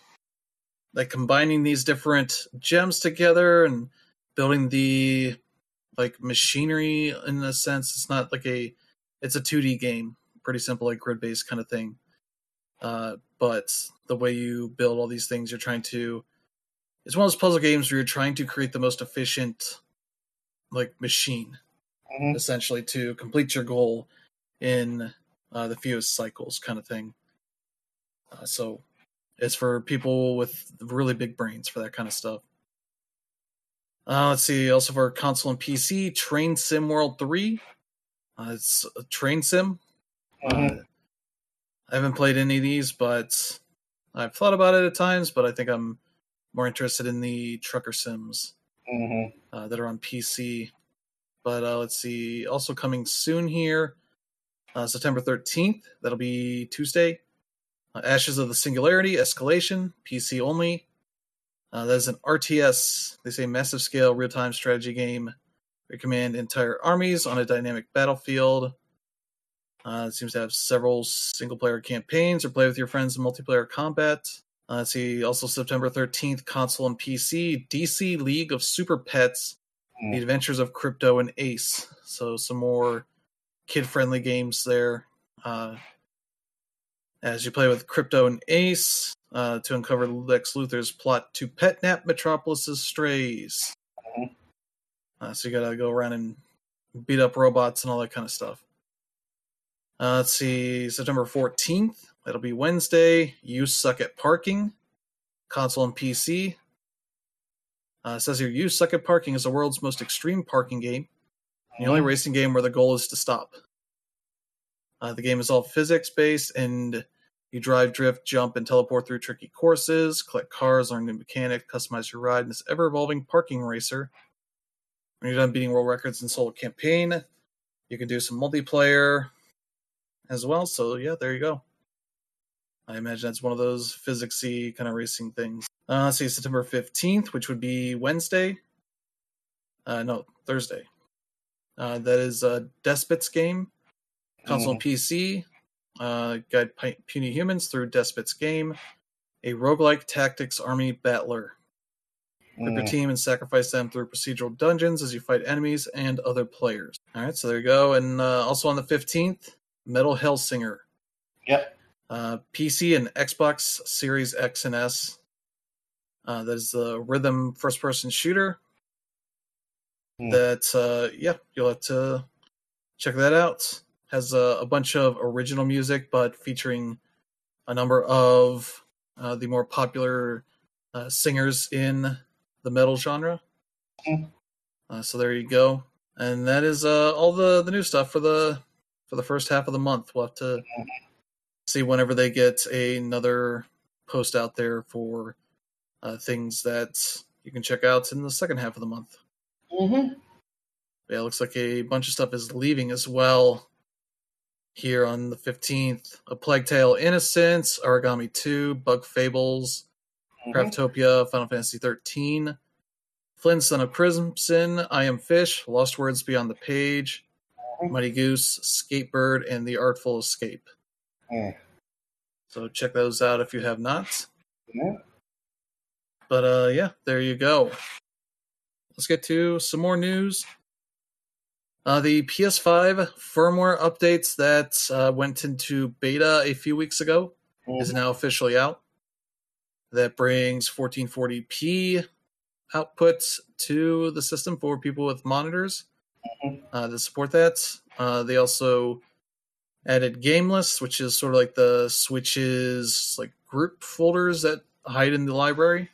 like combining these different gems together and building the like machinery in a sense. It's not like a it's a 2D game, pretty simple like grid based kind of thing. Uh, but the way you build all these things, you're trying to. It's one of those puzzle games where you're trying to create the most efficient, like machine, Mhm. essentially to complete your goal in uh, the fewest cycles, kind of thing. Uh, so it's for people with really big brains for that kind of stuff. Uh, let's see. Also for console and PC, Train Sim World Three. Uh, it's a train sim. Mhm. Uh, I haven't played any of these, but I've thought about it at times. But I think I'm more interested in the trucker sims Mhm. uh, that are on PC. But uh, let's see. Also coming soon here, uh, September 13th. That'll be Tuesday. Uh, Ashes of the Singularity Escalation, PC only. Uh, that is an RTS. They say massive scale real time strategy game. You command entire armies on a dynamic battlefield. Uh, it seems to have several single player campaigns or play with your friends in multiplayer combat. Uh, let's see, also September 13th, console and PC, DC League of Super Pets, Mm. The Adventures of Krypto and Ace. So some more kid friendly games there. Uh, as you play with Krypto and Ace uh, to uncover Lex Luthor's plot to petnap Metropolis's strays. Mhm. Uh, so you gotta go around and beat up robots and all that kind of stuff. Uh, let's see, September 14th. That'll be Wednesday. You Suck at Parking, console and PC. Uh, it says here, You Suck at Parking is the world's most extreme parking game. The only racing game where the goal is to stop. Uh, the game is all physics based, and you drive, drift, jump, and teleport through tricky courses, collect cars, learn new mechanics, customize your ride in this ever evolving parking racer. When you're done beating world records in solo campaign, you can do some multiplayer as well. So yeah, there you go. I imagine that's one of those physicsy kind of racing things. Uh, let's see, September fifteenth, which would be Wednesday. Uh, no, Thursday. Uh, that is a Despot's game, console and PC. Uh, guide puny humans through Despot's game. A roguelike tactics army battler. Equip your Mm. team and sacrifice them through procedural dungeons as you fight enemies and other players. All right, so there you go. And uh, also on the 15th, Metal Hellsinger. Yep. Uh, PC and Xbox Series X and S. Uh, that is the rhythm first person shooter. Hmm. That, uh, yeah, you'll have to check that out. Has a, a bunch of original music, but featuring a number of uh, the more popular uh, singers in the metal genre. Hmm. Uh, so there you go, and that is uh, all the the new stuff for the for the first half of the month. We'll have to see whenever they get another post out there for uh, things that you can check out in the second half of the month. Mhm. Yeah, it looks like a bunch of stuff is leaving as well. Here on the 15th, A Plague Tale Innocence, Origami 2, Bug Fables, Mhm. Craftopia, Final Fantasy 13, Flynn, Son of Crimson, I Am Fish, Lost Words Beyond the Page. Mighty Goose, Skatebird, and The Artful Escape. Mm. So check those out if you have not. Mhm. But uh, yeah, there you go. Let's get to some more news. Uh, the PS5 firmware updates that uh, went into beta a few weeks ago is Mhm. now officially out. That brings 1440p outputs to the system for people with monitors. Uh, that support that. Uh, they also added game lists, which is sort of like the Switch's like group folders that hide in the library.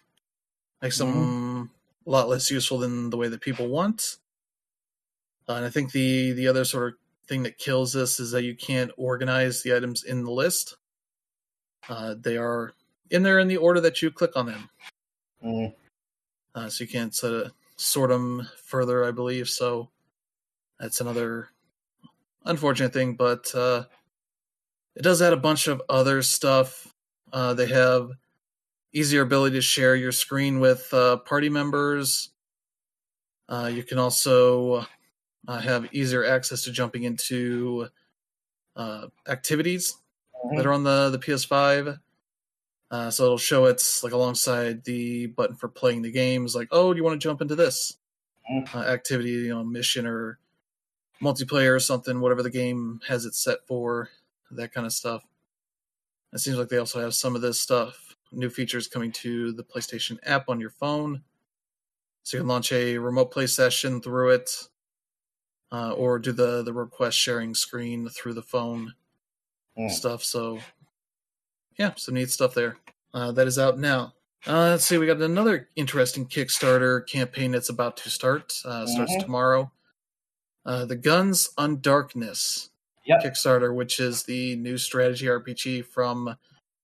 Makes them a lot less useful than the way that people want. Uh, and I think the the other sort of thing that kills this is that you can't organize the items in the list. Uh, they are in there in the order that you click on them, Mm. uh, so you can't sort of sort them further. I believe so. That's another unfortunate thing, but uh, it does add a bunch of other stuff. Uh, they have easier ability to share your screen with uh, party members. Uh, you can also uh, have easier access to jumping into uh, activities Mhm. that are on the the PS5. Uh, so it'll show it's like alongside the button for playing the games. Like, oh, do you want to jump into this Mhm. uh, activity, you know, mission or multiplayer or something, whatever the game has it set for, that kind of stuff. It seems like they also have some of this stuff, new features coming to the PlayStation app on your phone. So you can launch a remote play session through it, uh, or do the the request sharing screen through the phone Mm. stuff. So yeah, some neat stuff there. Uh, that is out now. Uh, let's see, we got another interesting Kickstarter campaign that's about to start. Uh, starts Mhm. tomorrow. Uh, the Guns Undarkness Yep. Kickstarter, which is the new strategy RPG from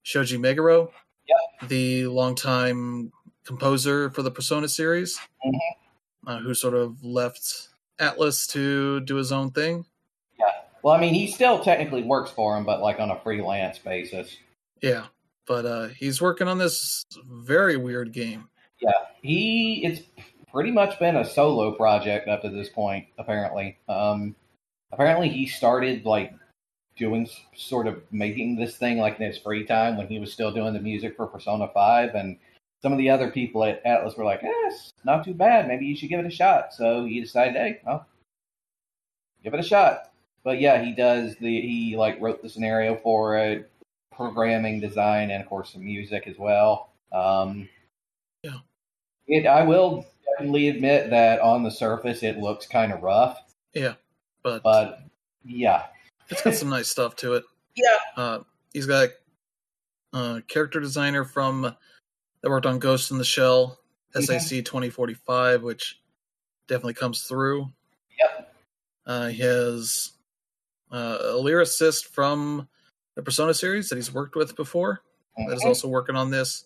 Shoji Meguro, Yep. the longtime composer for the Persona series, Mhm. uh, who sort of left Atlus to do his own thing. Yeah. Well, I mean, he still technically works for him, but like on a freelance basis. Yeah, but uh, he's working on this very weird game. Yeah, he it's pretty much been a solo project up to this point. Apparently, um, apparently he started like doing sort of making this thing like in his free time when he was still doing the music for Persona 5 and some of the other people at Atlus were like, "Yes, eh, not too bad. Maybe you should give it a shot." So he decided, "Hey, well, give it a shot." But yeah, he does the he like wrote the scenario for it, programming, design, and of course some music as well. Um, it. I will definitely admit that on the surface it looks kind of rough. Yeah, but but yeah, it's got some nice stuff to it. Yeah, uh, he's got a character designer from that worked on Ghost in the Shell. SAC twenty forty five, which definitely comes through. Yep. Uh, he has uh, a lyricist from the Persona series that he's worked with before mm-hmm. that is also working on this.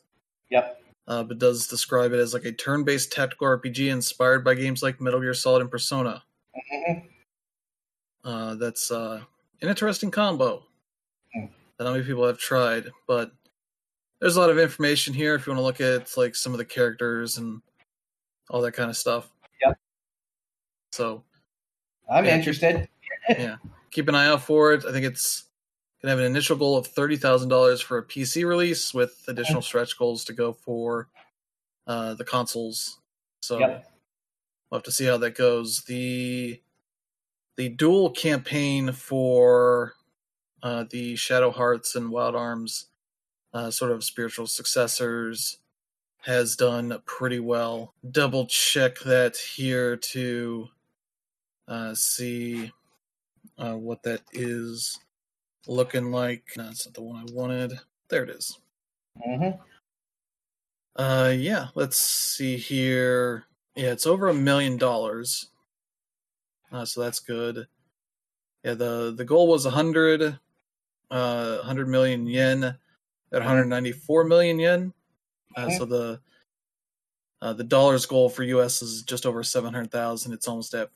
Uh, but does describe it as like a turn-based tactical RPG inspired by games like Metal Gear Solid and Persona. Mm-hmm. Uh, that's uh, an interesting combo mm. that not many people have tried, but there's a lot of information here if you want to look at like some of the characters and all that kind of stuff. Yep. So I'm yeah, interested. [LAUGHS] yeah keep an eye out for it. I think it's to have an initial goal of thirty thousand dollars for a PC release, with additional stretch goals to go for uh, the consoles. So yep. we'll have to see how that goes. The the dual campaign for uh, the Shadow Hearts and Wild Arms, uh, sort of spiritual successors, has done pretty well. Double check that here to uh, see uh, what that is looking like. No, that's not the one I wanted. There it is. Mm-hmm. Uh, yeah, let's see here. Yeah, it's over a million dollars. Uh, so that's good. Yeah, the the goal was a hundred, uh, hundred million yen at 194 million yen. Uh, so the uh, the dollars goal for US is just over 700,000. It's almost at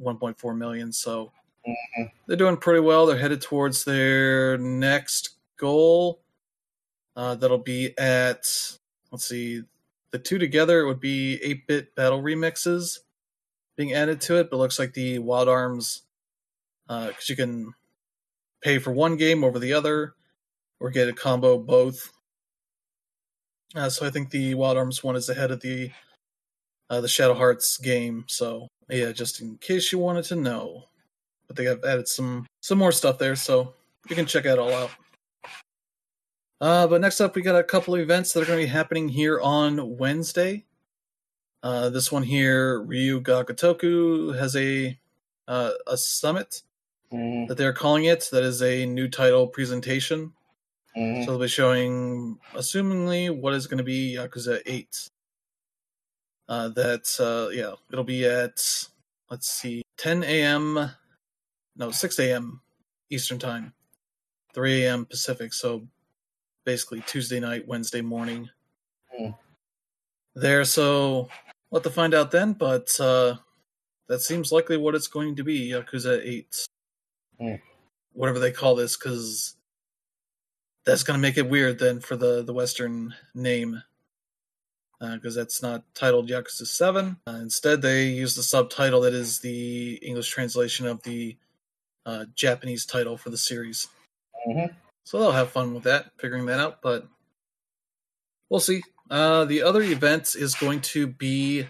1.4 million. So Mm-hmm. They're doing pretty well. They're headed towards their next goal. Uh, that'll be at let's see, the two together it would be eight bit battle remixes being added to it. But it looks like the Wild Arms, because uh, you can pay for one game over the other, or get a combo both. Uh, so I think the Wild Arms one is ahead of the uh, the Shadow Hearts game. So yeah, just in case you wanted to know but they have added some some more stuff there, so you can check that all out. Uh, but next up, we got a couple of events that are going to be happening here on Wednesday. Uh, this one here, Ryu Ga Gotoku, has a uh, a summit mm. that they're calling it. That is a new title presentation. Mm. So they'll be showing, assumingly, what is going to be Yakuza Eight. Uh, that uh, yeah, it'll be at let's see, 10 a.m no, 6 a.m. Eastern Time, 3 a.m. Pacific. So basically Tuesday night, Wednesday morning. Mm. There, so we'll have to find out then, but uh, that seems likely what it's going to be Yakuza 8. Mm. Whatever they call this, because that's going to make it weird then for the, the Western name. Because uh, that's not titled Yakuza 7. Uh, instead, they use the subtitle that is the English translation of the uh, Japanese title for the series. Mm-hmm. So they'll have fun with that, figuring that out. But we'll see. Uh, the other event is going to be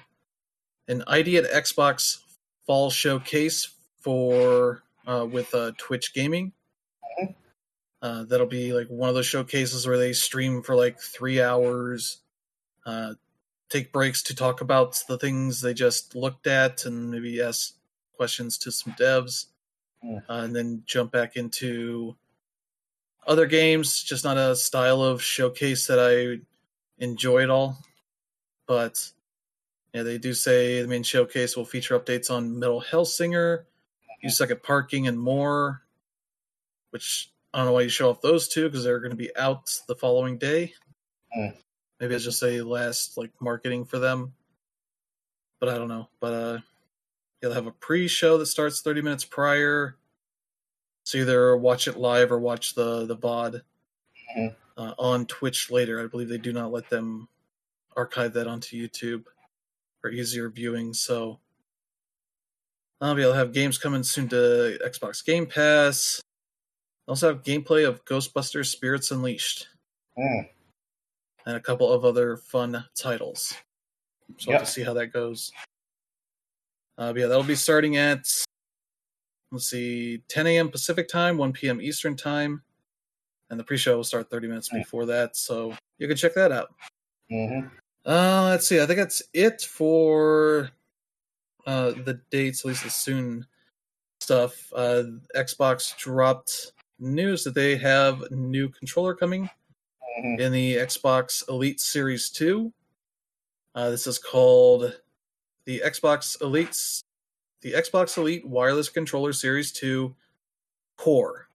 an ID at Xbox Fall Showcase for uh, with uh, Twitch Gaming. Mm-hmm. Uh, that'll be like one of those showcases where they stream for like three hours, uh, take breaks to talk about the things they just looked at, and maybe ask questions to some devs uh, and then jump back into other games. Just not a style of showcase that I enjoy at all. But yeah, they do say the main showcase will feature updates on Metal Hellsinger, You Suck at Parking, and more. Which I don't know why you show off those two because they're going to be out the following day. Mm. Maybe it's just a last like marketing for them, but I don't know. But uh, You'll have a pre-show that starts 30 minutes prior. So either watch it live or watch the the VOD mm-hmm. uh, on Twitch later. I believe they do not let them archive that onto YouTube for easier viewing. So I'll be able to have games coming soon to Xbox Game Pass. Also have gameplay of Ghostbusters Spirits Unleashed Mm. and a couple of other fun titles. So we'll have to see how that goes. Uh, but yeah, that'll be starting at let's see, 10 a.m. Pacific time, 1 p.m. Eastern time, and the pre-show will start 30 minutes before that. So you can check that out. hmm Uh, let's see. I think that's it for uh, the dates, at least the soon stuff. Uh, Xbox dropped news that they have new controller coming hmm in the Xbox Elite Series 2. Uh, this is called the Xbox Elite, the Xbox Elite Wireless Controller Series 2 Core.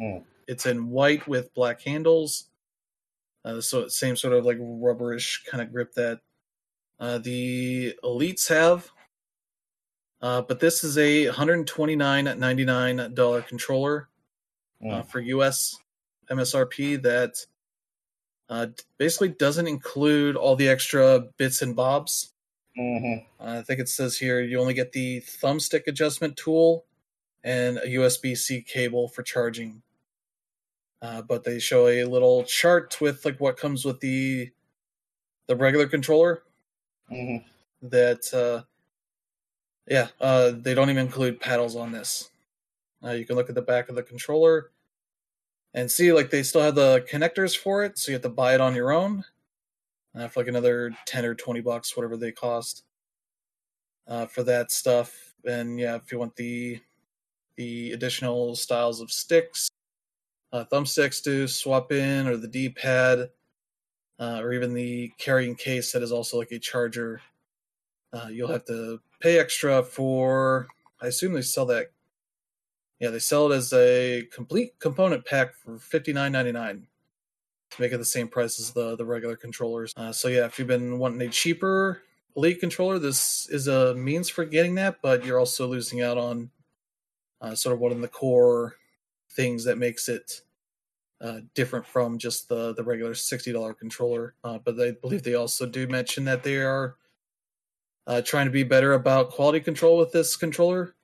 Mm. It's in white with black handles. Uh, so same sort of like rubberish kind of grip that uh, the Elites have. Uh, but this is a $129.99 controller uh, Mm. for US MSRP that uh, basically doesn't include all the extra bits and bobs. Hmm Uh, I think it says here you only get the thumbstick adjustment tool and a USB C cable for charging. Uh, but they show a little chart with like what comes with the the regular controller. Hmm that uh yeah uh they don't even include paddles on this. Uh, you can look at the back of the controller and see like they still have the connectors for it so you have to buy it on your own uh, for like another 10 or 20 bucks whatever they cost uh, for that stuff. And yeah if you want the the additional styles of sticks uh, thumbsticks to swap in or the d-pad uh, or even the carrying case that is also like a charger uh, you'll have to pay extra for i assume they sell that yeah they sell it as a complete component pack for 59.99 to make it the same price as the the regular controllers uh, so yeah if you've been wanting a cheaper elite controller this is a means for getting that but you're also losing out on uh, sort of one of the core things that makes it uh, different from just the the regular sixty dollar controller. Uh, but I believe they also do mention that they are uh, trying to be better about quality control with this controller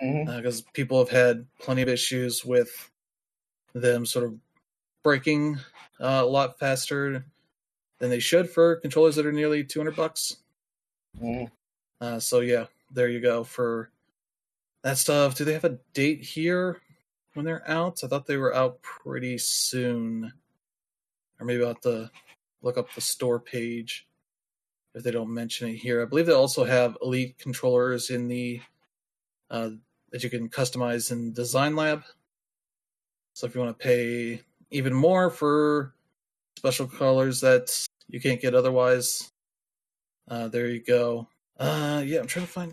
because people have had plenty of issues with them sort of breaking uh, a lot faster than they should for controllers that are nearly two hundred bucks. hmm Uh, so yeah, there you go for that stuff. Do they have a date here when they're out? I thought they were out pretty soon, or maybe I'll have to look up the store page if they don't mention it here. I believe they also have Elite controllers in the uh, that you can customize in Design Lab. So if you want to pay even more for special colors that you can't get otherwise, uh, there you go. Uh, yeah, I'm trying to find.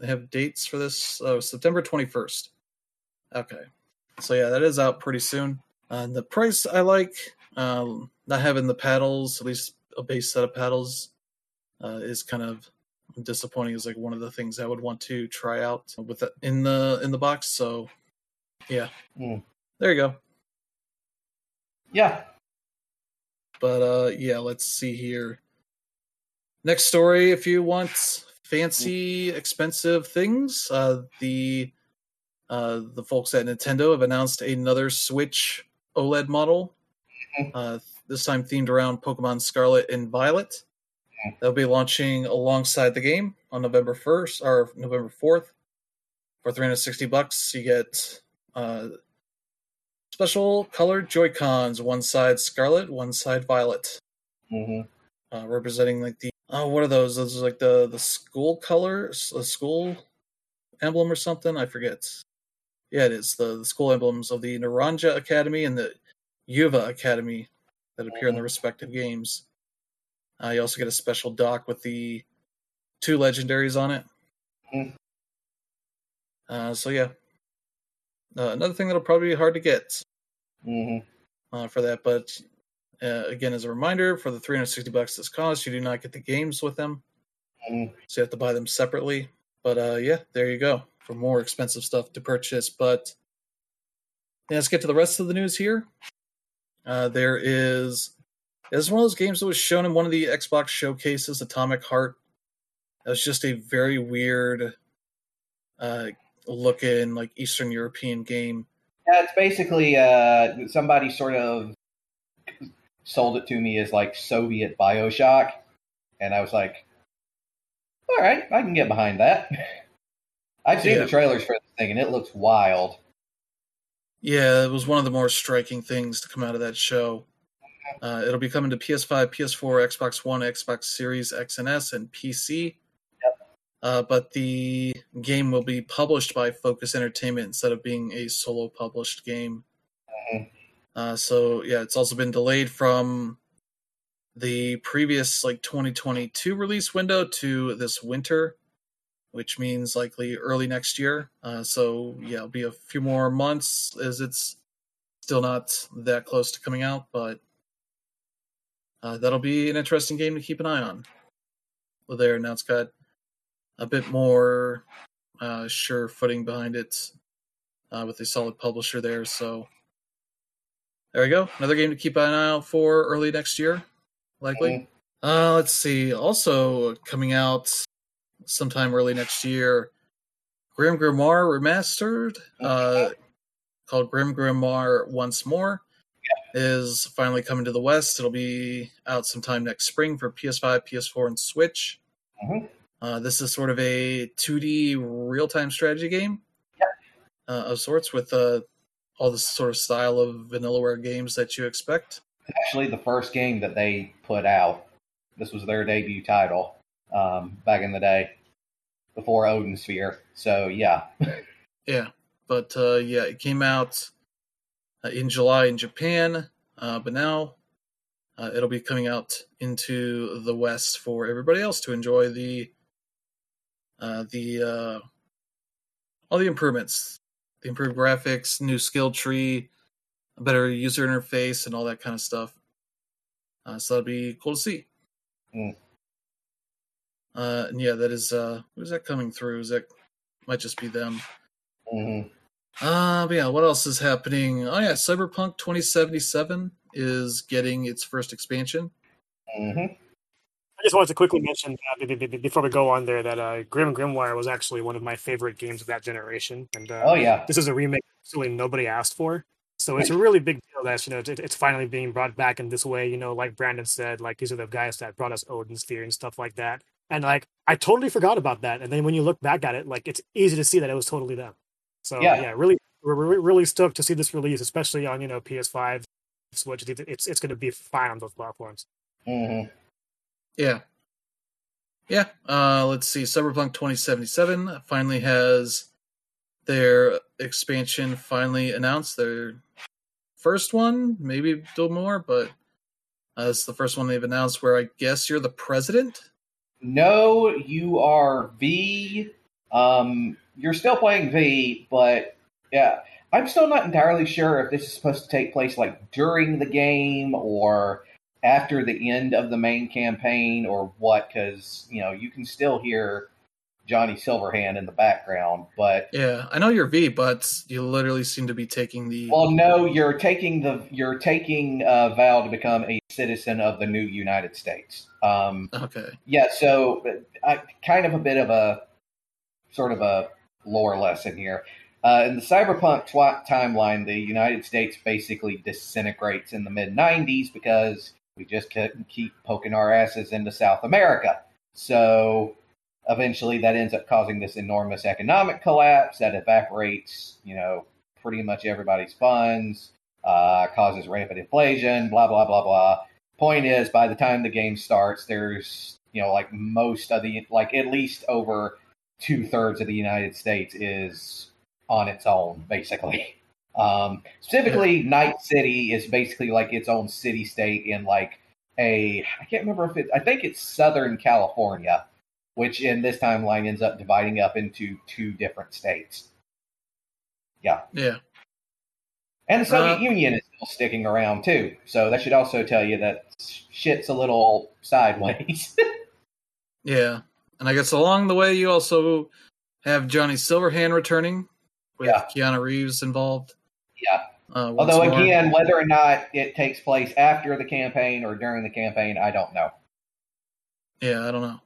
They have dates for this. Oh, September 21st. Okay, so yeah, that is out pretty soon. Uh, the price I like. Um, not having the paddles, at least a base set of paddles, uh, is kind of disappointing. Is like one of the things I would want to try out with it in the in the box. So, yeah, Mm. there you go. Yeah. But uh yeah, let's see here. Next story, if you want fancy, expensive things, uh the uh the folks at Nintendo have announced another Switch OLED model. Uh this time themed around Pokemon Scarlet and Violet. They'll be launching alongside the game on November 1st or November 4th for 360 bucks. You get uh special colored Joy Cons, one side Scarlet, one side Violet, hmm uh, representing like the oh, what are those? Those are like the the school colors, the school emblem or something. I forget. Yeah, it is the, the school emblems of the Naranja Academy and the Uva Academy that appear in the respective games. Uh, you also get a special dock with the two legendaries on it. Mhm. Uh, so yeah, uh, another thing that'll probably be hard to get hmm uh, for that. But uh, again, as a reminder, for the 360 bucks this costs, you do not get the games with them, Mhm. so you have to buy them separately. But uh, yeah, there you go for more expensive stuff to purchase. But yeah, let's get to the rest of the news here. Uh, there is is one of those games that was shown in one of the Xbox showcases, Atomic Heart. That was just a very weird uh, looking like Eastern European game Yeah, it's basically uh, somebody sort of sold it to me as like Soviet Bioshock, and I was like, all right, I can get behind that. I've seen Yeah. the trailers for this thing, and it looks wild. Yeah, it was one of the more striking things to come out of that show. Uh, it'll be coming to PS5, PS4, Xbox One, Xbox Series X and S, and PC. Uh, but the game will be published by Focus Entertainment instead of being a solo published game. Mhm. Uh, so yeah, it's also been delayed from the previous like 2022 release window to this winter, which means likely early next year. Uh, so yeah, it'll be a few more months as it's still not that close to coming out, but uh, that'll be an interesting game to keep an eye on. Well, there now it's got a bit more uh, sure footing behind it uh, with a solid publisher there. So there we go, another game to keep an eye out for early next year, likely. Uh, let's see. Also coming out sometime early next year, Grim Grimoire remastered, uh, called Grim Grimoire Once More, is finally coming to the West. It'll be out sometime next spring for PS5, PS4, and Switch. Mhm. Uh, this is sort of a 2D real time strategy game uh, of sorts with uh, all the sort of style of Vanillaware games that you expect. Actually, the first game that they put out, this was their debut title um, back in the day, before Odin Sphere. So yeah, [LAUGHS] Yeah, but uh, yeah, it came out uh, in July in Japan, uh, but now uh, it'll be coming out into the West for everybody else to enjoy the uh, the uh, all the improvements, the improved graphics, new skill tree, a better user interface, and all that kind of stuff. Uh, so that'll be cool to see. Mm. Uh, and yeah, that is uh, who's that coming through? Is that might just be them. hmm Uh, but yeah, what else is happening? Oh yeah, Cyberpunk 2077 is getting its first expansion. hmm I just wanted to quickly mention uh, be- be- be- before we go on there that uh, Grim Grimoire was actually one of my favorite games of that generation, and uh, oh yeah, this is a remake absolutely nobody asked for. So it's a really big deal that you know it, it's finally being brought back in this way. You know, like Brandon said, like these are the guys that brought us Odin's Sphere and stuff like that. And like I totally forgot about that. And then when you look back at it, like it's easy to see that it was totally them. So Yeah. yeah, really, we're really stoked to see this release, especially on you know PS5, Switch. It's it's, going to be fine on those platforms. hmm Yeah. Yeah. Uh, let's see. Cyberpunk 2077 finally has their expansion finally announced. Their first one, maybe do more, but uh, it's the first one they've announced where I guess you're the president. No, you are V. Um, you're still playing V, but yeah, I'm still not entirely sure if this is supposed to take place like during the game or after the end of the main campaign or what. Because you know you can still hear Johnny Silverhand in the background, but Yeah, I know you're V, but you literally seem to be taking the. well, no, you're taking the you're taking a vow to become a citizen of the new United States. Um, okay. Yeah, so uh, kind of a bit of a sort of a lore lesson here. Uh, in the cyberpunk tw- timeline, the United States basically disintegrates in the mid 90s because we just couldn't keep poking our asses into South America. So eventually that ends up causing this enormous economic collapse that evaporates, you know, pretty much everybody's funds, uh, causes rampant inflation, blah, blah, blah, blah point is by the time the game starts there's you know like most of the like at least over two thirds of the united states is on its own basically [LAUGHS] um specifically night city is basically like its own city state in like a i can't remember if it i think it's southern california which in this timeline ends up dividing up into two different states yeah Yeah. and the Soviet Uh, Union is still sticking around too. So that should also tell you that shit's a little sideways. [LAUGHS] Yeah. And I guess along the way, you also have Johnny Silverhand returning with Yeah. Keanu Reeves involved. Yeah. Uh, once Although more. again, whether or not it takes place after the campaign or during the campaign, I don't know. Yeah, I don't know.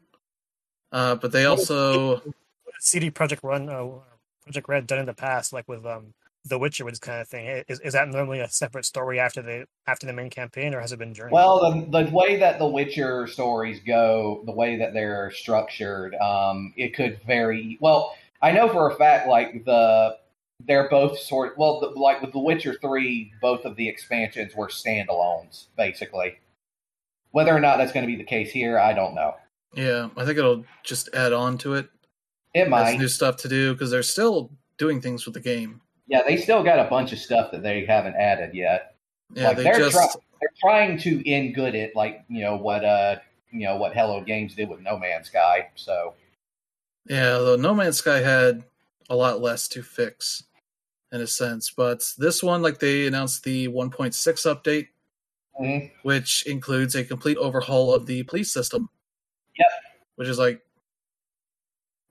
Uh, but they also. What CD Project Run, uh, Projekt Red done in the past, like with um, The Witcher was kind of thing. Is, is that normally a separate story after the after the main campaign, or has it been during? Well, the, the way that the Witcher stories go, the way that they're structured, um, it could vary. Well, I know for a fact, like the they're both sort. Well, the, like with the Witcher three, both of the expansions were standalones, basically. Whether or not that's going to be the case here, I don't know. Yeah, I think it'll just add on to it. It might. new stuff to do because they're still doing things with the game. Yeah, they still got a bunch of stuff that they haven't added yet. Yeah, Like, they they're just try- They're trying to in good it, like you know what uh you know what Hello Games did with No Man's Sky. So yeah. Though No Man's Sky had a lot less to fix in a sense, but this one, like they announced the 1.6 update, mhm. which includes a complete overhaul of the police system. Yep. Which is like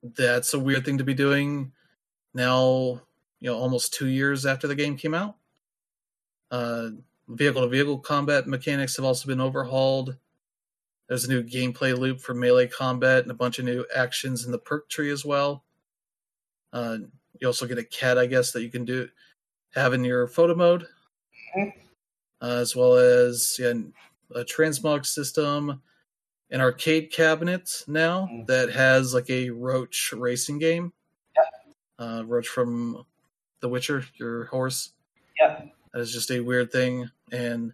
that's a weird thing to be doing now, you know, almost two years after the game came out. Uh vehicle to vehicle combat mechanics have also been overhauled. There's a new gameplay loop for melee combat and a bunch of new actions in the perk tree as well. Uh, you also get a cat, I guess, that you can do have in your photo mode, Mhm. uh, as well as yeah, a transmog system, an arcade cabinet now Mhm. that has like a Roach racing game. Uh, Roach from The Witcher, your horse. Yep. That is just a weird thing, and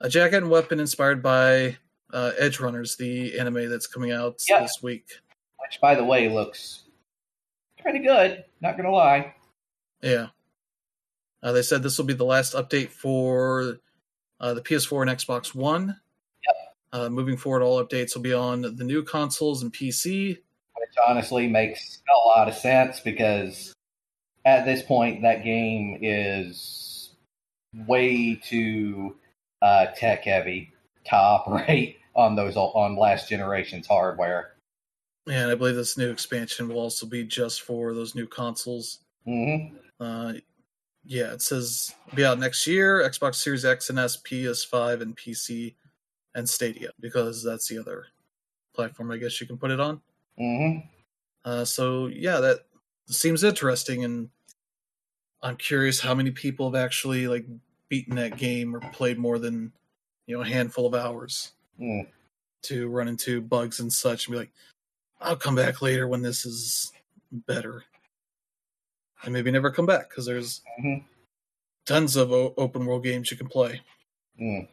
a jacket and weapon inspired by uh, Edgerunners, the anime that's coming out Yep. this week. which by the way looks pretty good. Not gonna lie. Yeah. Uh, they said this will be the last update for uh, the PS4 and Xbox One. Yep. Uh, moving forward, all updates will be on the new consoles and PC. which honestly makes a lot of sense because at this point that game is way too uh, tech heavy to operate [LAUGHS] on those on last generation's hardware. And I believe this new expansion will also be just for those new consoles. hmm Uh, yeah, it says be out next year Xbox Series X and S, PS5, and PC, and Stadia, because that's the other platform I guess you can put it on. hmm Uh, so yeah, that seems interesting, and I'm curious how many people have actually like beaten that game or played more than you know a handful of hours Mm. to run into bugs and such, and be like, I'll come back later when this is better, and maybe never come back because there's Mhm. tons of o- open world games you can play. Mm.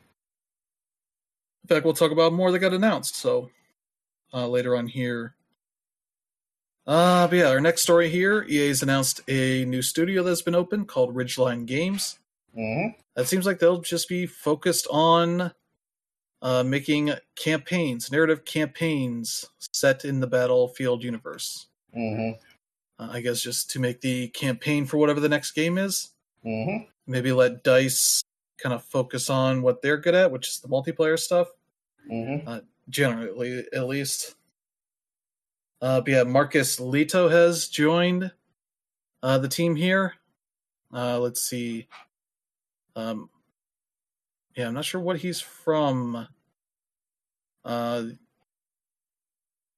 In fact, we'll talk about more that got announced. So uh, later on here. Uh, but yeah, our next story here EA's announced a new studio that's been opened called Ridgeline Games. hmm That seems like they'll just be focused on uh, making campaigns, narrative campaigns set in the Battlefield universe. hmm Uh, I guess just to make the campaign for whatever the next game is. hmm Maybe let Dice kind of focus on what they're good at, which is the multiplayer stuff. hmm generally at least. Uh, but yeah, Marcus Lehto has joined uh, the team here. Uh, let's see. Um, yeah, I'm not sure what he's from. Uh,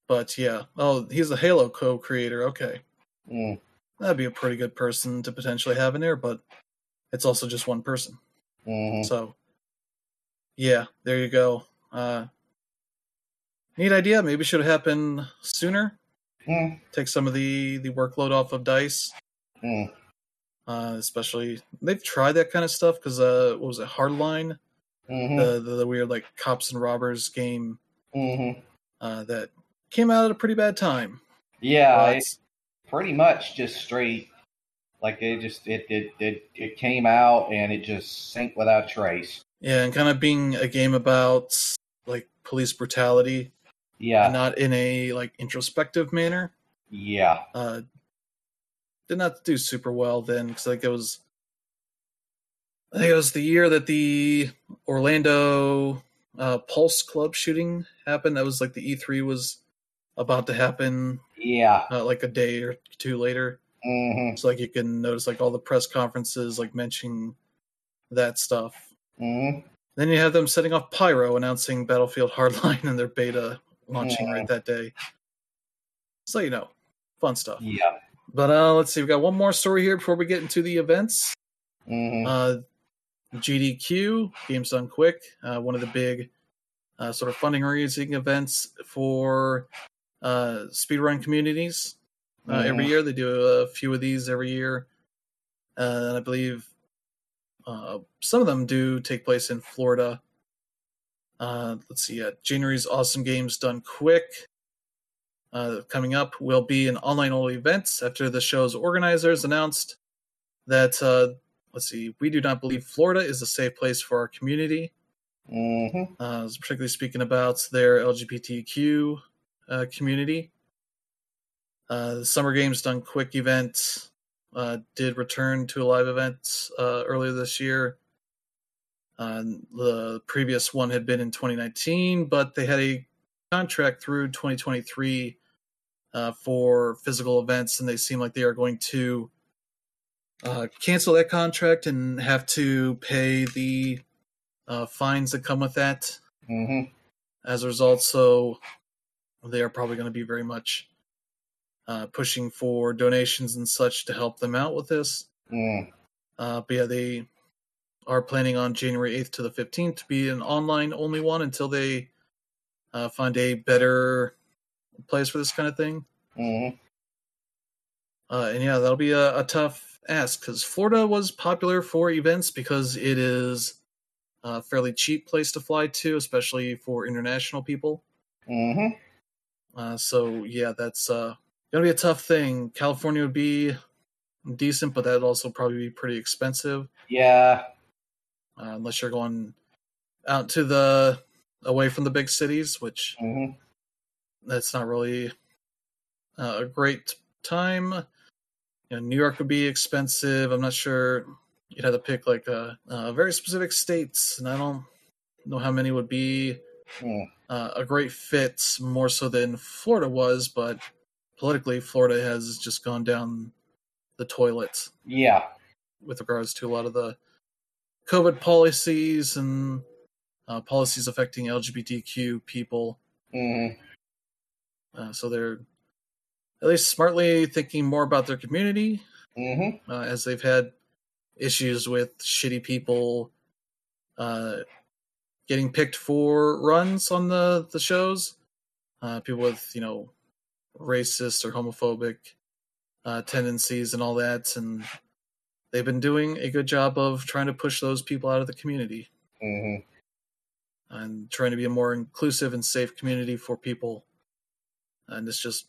but yeah, oh, he's the Halo co-creator. Okay, mm that'd be a pretty good person to potentially have in there, but it's also just one person. hmm So, yeah, there you go. Uh, neat idea. Maybe should have happened sooner. mm Take some of the the workload off of Dice, mm uh, especially they've tried that kind of stuff because uh, what was it, Hardline, hmm the, the the weird like cops and robbers game hmm uh, that came out at a pretty bad time. Yeah, it's pretty much just straight. Like it just it it it, it came out and it just sank without trace. yeah, and kind of being a game about like police brutality, Yeah, not in a like introspective manner. yeah. uh, did not do super well then because like it was I think it was the year that the Orlando uh, Pulse Club shooting happened. That was like the E3 was about to happen, Yeah. uh, like a day or two later. hmm So like you can notice like all the press conferences like mentioning that stuff. hmm Then you have them setting off pyro announcing Battlefield Hardline and their beta launching Yeah. right that day. So you know, fun stuff. Yeah. But uh, let's see, we got one more story here before we get into the events. hmm Uh, GDQ, Games Done Quick, uh, one of the big uh, sort of funding raising events for uh, speedrun communities. Uh, Every year, they do a few of these every year. Uh, and I believe uh, some of them do take place in Florida. Uh, let's see, uh, January's Awesome Games Done Quick. Uh, coming up will be an online only event after the show's organizers announced that uh, let's see, we do not believe Florida is a safe place for our community. hmm Uh, particularly speaking about their LGBTQ uh, community. Uh, the Summer Games Done Quick event uh, did return to a live event uh, earlier this year. Uh, the previous one had been in 2019, but they had a contract through 2023 uh, for physical events, and they seem like they are going to uh, cancel that contract and have to pay the uh, fines that come with that hmm as a result. So they are probably going to be very much uh, pushing for donations and such to help them out with this. Mm. Uh, but yeah, they are planning on January 8th to the 15th to be an online only one until they uh, find a better place for this kind of thing. hmm Uh, and yeah, that'll be a, a tough ask because Florida was popular for events because it is a fairly cheap place to fly to, especially for international people. hmm Uh, so yeah, that's uh, gonna be a tough thing. California would be decent, but that'd also probably be pretty expensive Yeah. uh, unless you're going out to the away from the big cities, which hmm that's not really uh, a great time. You know, New York would be expensive. I'm not sure. You'd have to pick like a, a very specific states, and I don't know how many would be Mm. uh, a great fit, more so than Florida was. But politically, Florida has just gone down the toilet Yeah. with regards to a lot of the COVID policies and uh, policies affecting LGBTQ people. hmm Uh, so they're at least smartly thinking more about their community, hmm uh, as they've had issues with shitty people uh, getting picked for runs on the the shows. Uh, people with you know racist or homophobic uh, tendencies and all that, and they've been doing a good job of trying to push those people out of the community hmm and trying to be a more inclusive and safe community for people. And it's just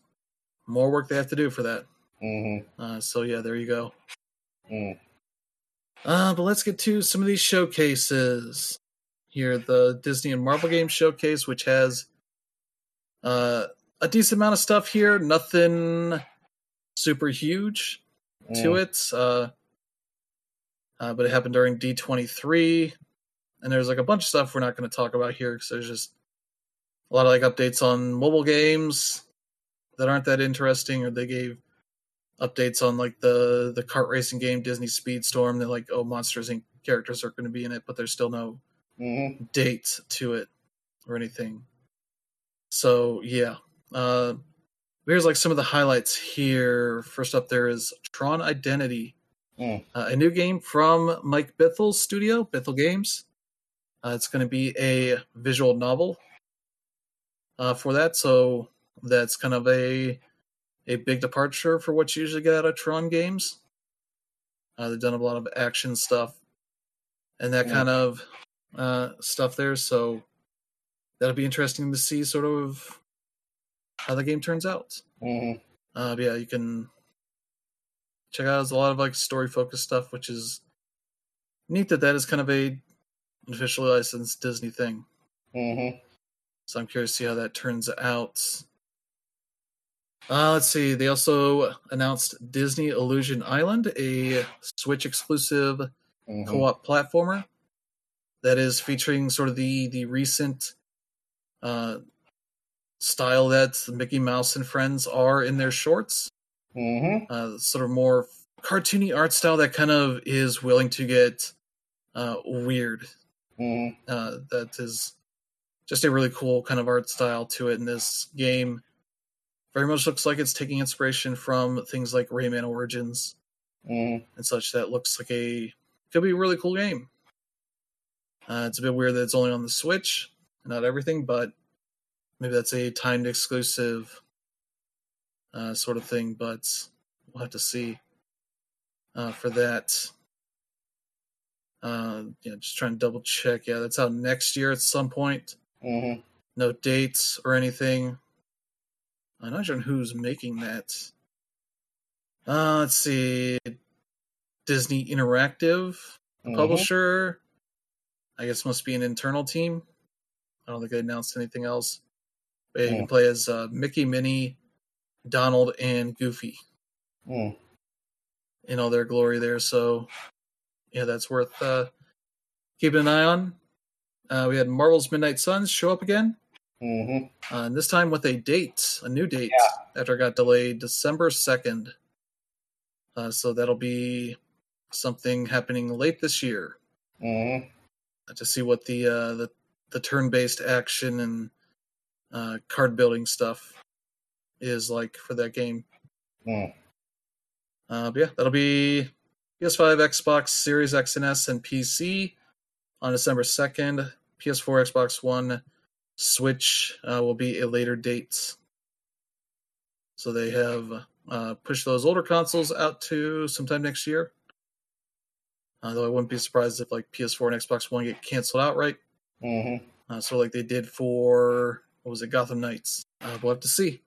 more work they have to do for that. hmm Uh, so yeah, there you go. Mm. Uh, but let's get to some of these showcases. Here, the Disney and Marvel Games showcase, which has uh, a decent amount of stuff here. Nothing super huge to Mm. it. Uh, uh, but it happened during D23. And there's like a bunch of stuff we're not going to talk about here because there's just a lot of like updates on mobile games that aren't that interesting, or they gave updates on like the the kart racing game Disney Speedstorm. They're like, oh, Monsters Inc. characters are going to be in it, but there's still no hmm date to it or anything. So yeah, uh, here's like some of the highlights here. First up, there is Tron Identity, Mm. uh, a new game from Mike Bithell's studio, Bithell Games. Uh, it's going to be a visual novel uh, for that, so that's kind of a a big departure for what you usually get out of Tron games. Uh, they've done a lot of action stuff and that Yeah. kind of uh, stuff there, so that'll be interesting to see sort of how the game turns out. hmm Uh, yeah, you can check out. There's a lot of like story focused stuff, which is neat. That that is kind of a officially licensed Disney thing. hmm So I'm curious to see how that turns out. Uh, let's see. They also announced Disney Illusion Island, a Switch exclusive hmm co-op platformer that is featuring sort of the the recent uh, style that Mickey Mouse and Friends are in their shorts. hmm Uh, sort of more cartoony art style that kind of is willing to get uh, weird. hmm Uh, that is just a really cool kind of art style to it in this game. Very much looks like it's taking inspiration from things like Rayman Origins Mm, and such. That looks like a could be a really cool game. Uh, it's a bit weird that it's only on the Switch, not everything, but maybe that's a timed exclusive uh, sort of thing. But we'll have to see uh, for that. Uh, yeah, just trying to double check. Yeah, that's out next year at some point. mhm. No dates or anything. I'm not sure who's making that. Uh, let's see. Disney Interactive, the Mhm. publisher. I guess must be an internal team. I don't think they announced anything else. But yeah, you can play as uh, Mickey, Minnie, Donald, and Goofy Mm, in all their glory there. So, yeah, that's worth uh, keeping an eye on. Uh, we had Marvel's Midnight Suns show up again, mhm. uh, and this time with a date, a new date, Yeah. after it got delayed, December 2nd. Uh, so that'll be something happening late this year Mhm. uh, to see what the uh, the, the turn based action and uh, card building stuff is like for that game. Mm. Uh, but yeah, that'll be PS5, Xbox Series X and S, and PC on December 2nd. PS4, Xbox One, Switch uh, will be a later date. So they have uh, pushed those older consoles out to sometime next year. Uh, though I wouldn't be surprised if like PS4 and Xbox One get canceled outright. Mhm. Uh, of like they did for what was it, Gotham Knights. Uh, we'll have to see.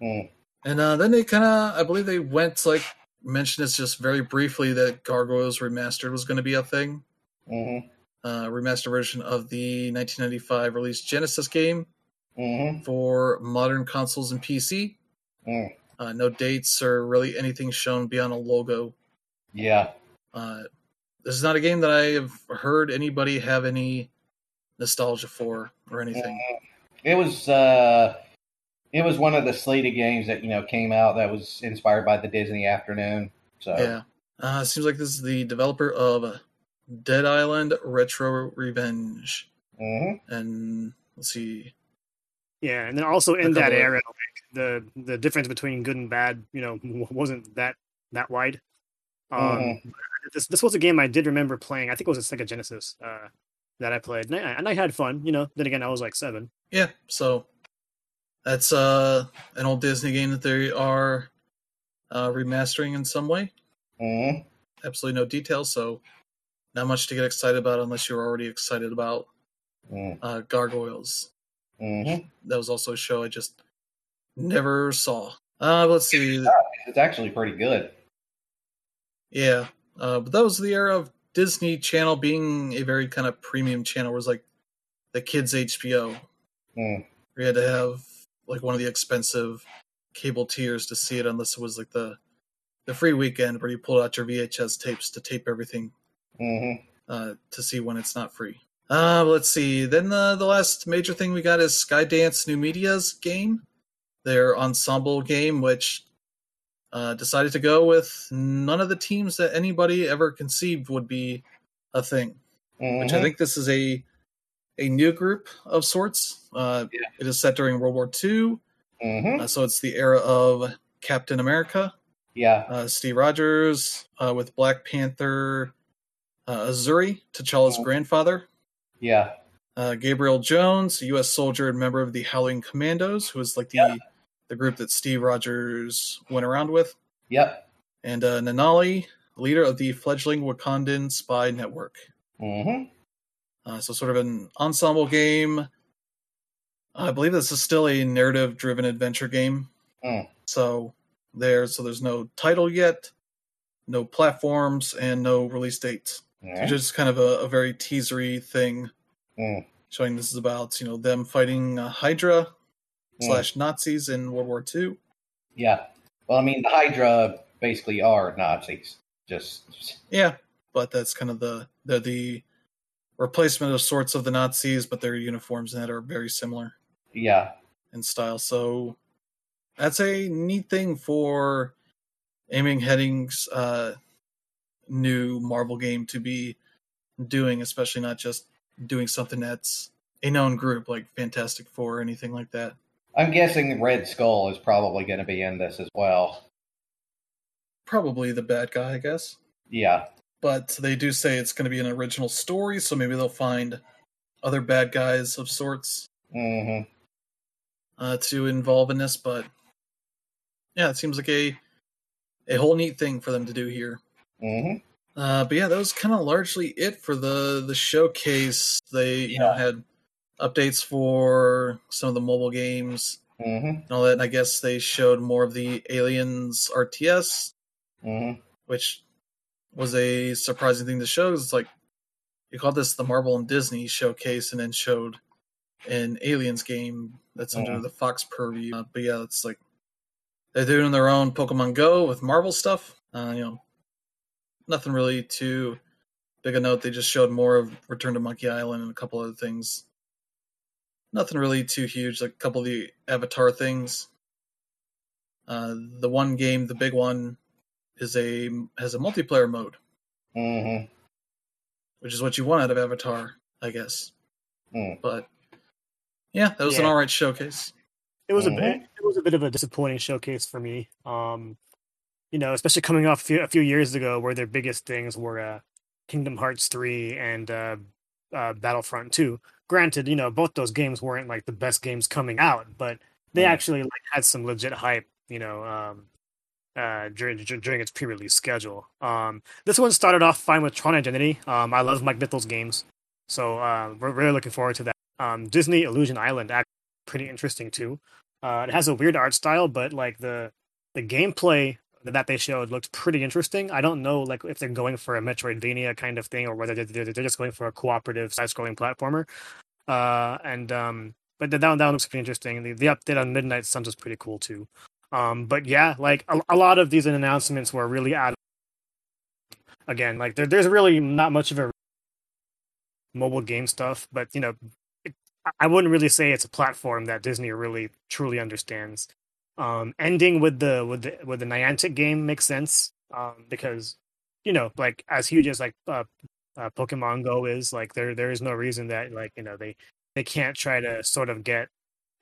Mm. And uh, then they kind of, I believe they went like mentioned this just very briefly that Gargoyles Remastered was going to be a thing. Mhm. Uh, remastered version of the 1995 released Genesis game Mhm. for modern consoles and PC. Mm. Uh, no dates or really anything shown beyond a logo. Yeah. Uh, this is not a game that I have heard anybody have any nostalgia for or anything. It was uh it was one of the slated games that, you know, came out that was inspired by the Disney afternoon. So Yeah. Uh, it seems like this is the developer of Dead Island Retro Revenge. Mhm. And let's see. Yeah, and then also in that of- era, like, the the difference between good and bad, you know, [LAUGHS] wasn't that that wide. Um, Mhm. This this was a game I did remember playing. I think it was a Sega Genesis uh, that I played, and I, and I had fun. You know, then again, I was like seven. Yeah, so that's uh, an old Disney game that they are uh, remastering in some way. Mhm. Absolutely no details, so not much to get excited about unless you're already excited about Mm. uh, Gargoyles. Mhm. That was also a show I just never saw. Uh, let's see. It's actually pretty good. Yeah, uh, but that was the era of Disney Channel being a very kind of premium channel. Where it was like the kids HBO. Mm. We had to have like one of the expensive cable tiers to see it, unless it was like the the free weekend where you pulled out your VHS tapes to tape everything Mhm. uh, to see when it's not free. Uh, let's see. Then the the last major thing we got is Skydance New Media's game, their ensemble game, which uh, decided to go with none of the teams that anybody ever conceived would be a thing. Which I Mhm. think this is a a new group of sorts. Uh, Yeah. It is set during World War II, Mhm. uh, so it's the era of Captain America, Yeah. uh, Steve Rogers uh, with Black Panther, uh, Azzuri, T'Challa's grandfather, Yeah. uh, Gabriel Jones, a U.S. soldier and member of the Howling Commandos, who was like the Yeah. the group that Steve Rogers went around with, Yep. and uh, Nanali, leader of the fledgling Wakandan spy network. Mhm. Uh, so sort of an ensemble game. I believe this is still a narrative-driven adventure game. Mm. So there, so there's no title yet, no platforms, and no release date. Yeah. It's just kind of a, a very teasery thing, Mm. showing this is about you know them fighting uh, Hydra Mm. slash Nazis in World War II. Yeah. Well, I mean, the Hydra basically are Nazis. Just Yeah, but that's kind of the they're the replacement of sorts of the Nazis, but their uniforms and that are very similar. yeah. in style. So that's a neat thing for aiming headings uh new Marvel game to be doing, especially not just doing something that's a known group like Fantastic Four or anything like that. I'm guessing Red Skull is probably going to be in this as well. Probably the bad guy, I guess. Yeah. But they do say it's going to be an original story, so maybe they'll find other bad guys of sorts hmm uh, to involve in this. But yeah, it seems like a a whole neat thing for them to do here. Hmm Uh, but yeah, that was kind of largely it for the the showcase. They you know had updates for some of the mobile games hmm and all that. And I guess they showed more of the Aliens RTS, hmm which was a surprising thing to show. It's like you called this the Marvel and Disney showcase, and then showed an Aliens game that's under Mhm. the Fox purview. Uh, but yeah, it's like they're doing their own Pokemon Go with Marvel stuff. Uh, you know, nothing really too big a note. They just showed more of Return to Monkey Island and a couple other things. Nothing really too huge. Like a couple of the Avatar things. Uh, the one game, the big one, is a has a multiplayer mode, hmm which is what you want out of Avatar, I guess. Mm. But yeah, that was an all right showcase. It was Mhm. a bit. It was a bit of a disappointing showcase for me. Um, you know, especially coming off a few, a few years ago, where their biggest things were uh, Kingdom Hearts three and uh, uh, Battlefront two. Granted, you know, both those games weren't like the best games coming out, but they Mhm. actually like had some legit hype. You know, um, uh, during during its pre-release schedule. Um, this one started off fine with Tron Identity. Um, I love Mike Bithell's games, so uh, we're really looking forward to that. Um, Disney Illusion Island, actually pretty interesting too. Uh, it has a weird art style, but like the the gameplay that they showed looked pretty interesting. I don't know like if they're going for a Metroidvania kind of thing or whether they're, they're just going for a cooperative side-scrolling platformer. Uh, and um, but that one, that one looks pretty interesting. The the update on Midnight Suns was pretty cool too. Um, but yeah, like a, a lot of these announcements were really out. Again, like there, there's really not much of a mobile game stuff, but you know, it, I wouldn't really say it's a platform that Disney really truly understands. Um, ending with the with the with the Niantic game makes sense um, because you know, like as huge as like uh, uh, Pokemon Go is, like there there is no reason that like you know they they can't try to sort of get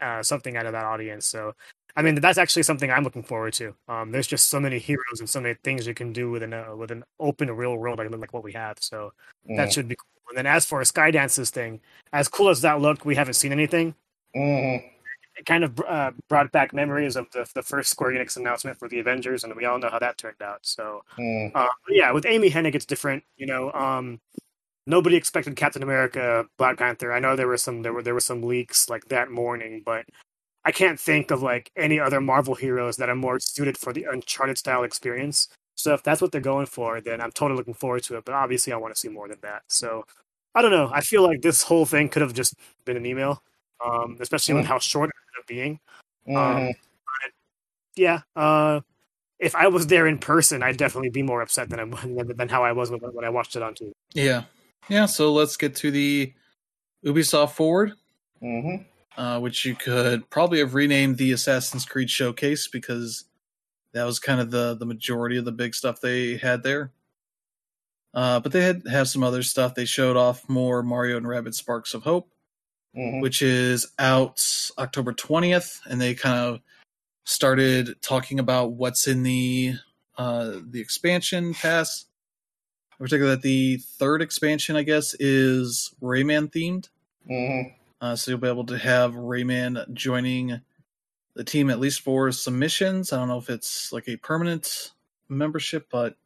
uh, something out of that audience. So I mean, that's actually something I'm looking forward to. Um, there's just so many heroes and so many things you can do with an uh, with an open real world like, like what we have. So that should be cool. And then as for a Skydance's thing, as cool as that looked, we haven't seen anything. hmm It kind of uh, brought back memories of the the first Square Enix announcement for the Avengers, and we all know how that turned out. So mm uh, yeah, with Amy Hennig, it's different. You know, um, nobody expected Captain America, Black Panther. I know there were some there were there were some leaks like that morning, but I can't think of like any other Marvel heroes that are more suited for the Uncharted style experience. So if that's what they're going for, then I'm totally looking forward to it. But obviously, I want to see more than that. So I don't know. I feel like this whole thing could have just been an email, um, especially with how short it ended up being. hmm Yeah. Uh, if I was there in person, I'd definitely be more upset than I than, than how I was when, when I watched it on TV. Yeah, yeah. So let's get to the Ubisoft Forward, hmm uh, which you could probably have renamed the Assassin's Creed Showcase because that was kind of the the majority of the big stuff they had there. Uh, but they had have some other stuff. They showed off more Mario and Rabbids Sparks of Hope, hmm which is out October 20th, and they kind of started talking about what's in the uh, the expansion pass. In particular, that the third expansion, I guess, is Rayman themed. hmm Uh, so you'll be able to have Rayman joining the team at least for some missions. I don't know if it's like a permanent membership, but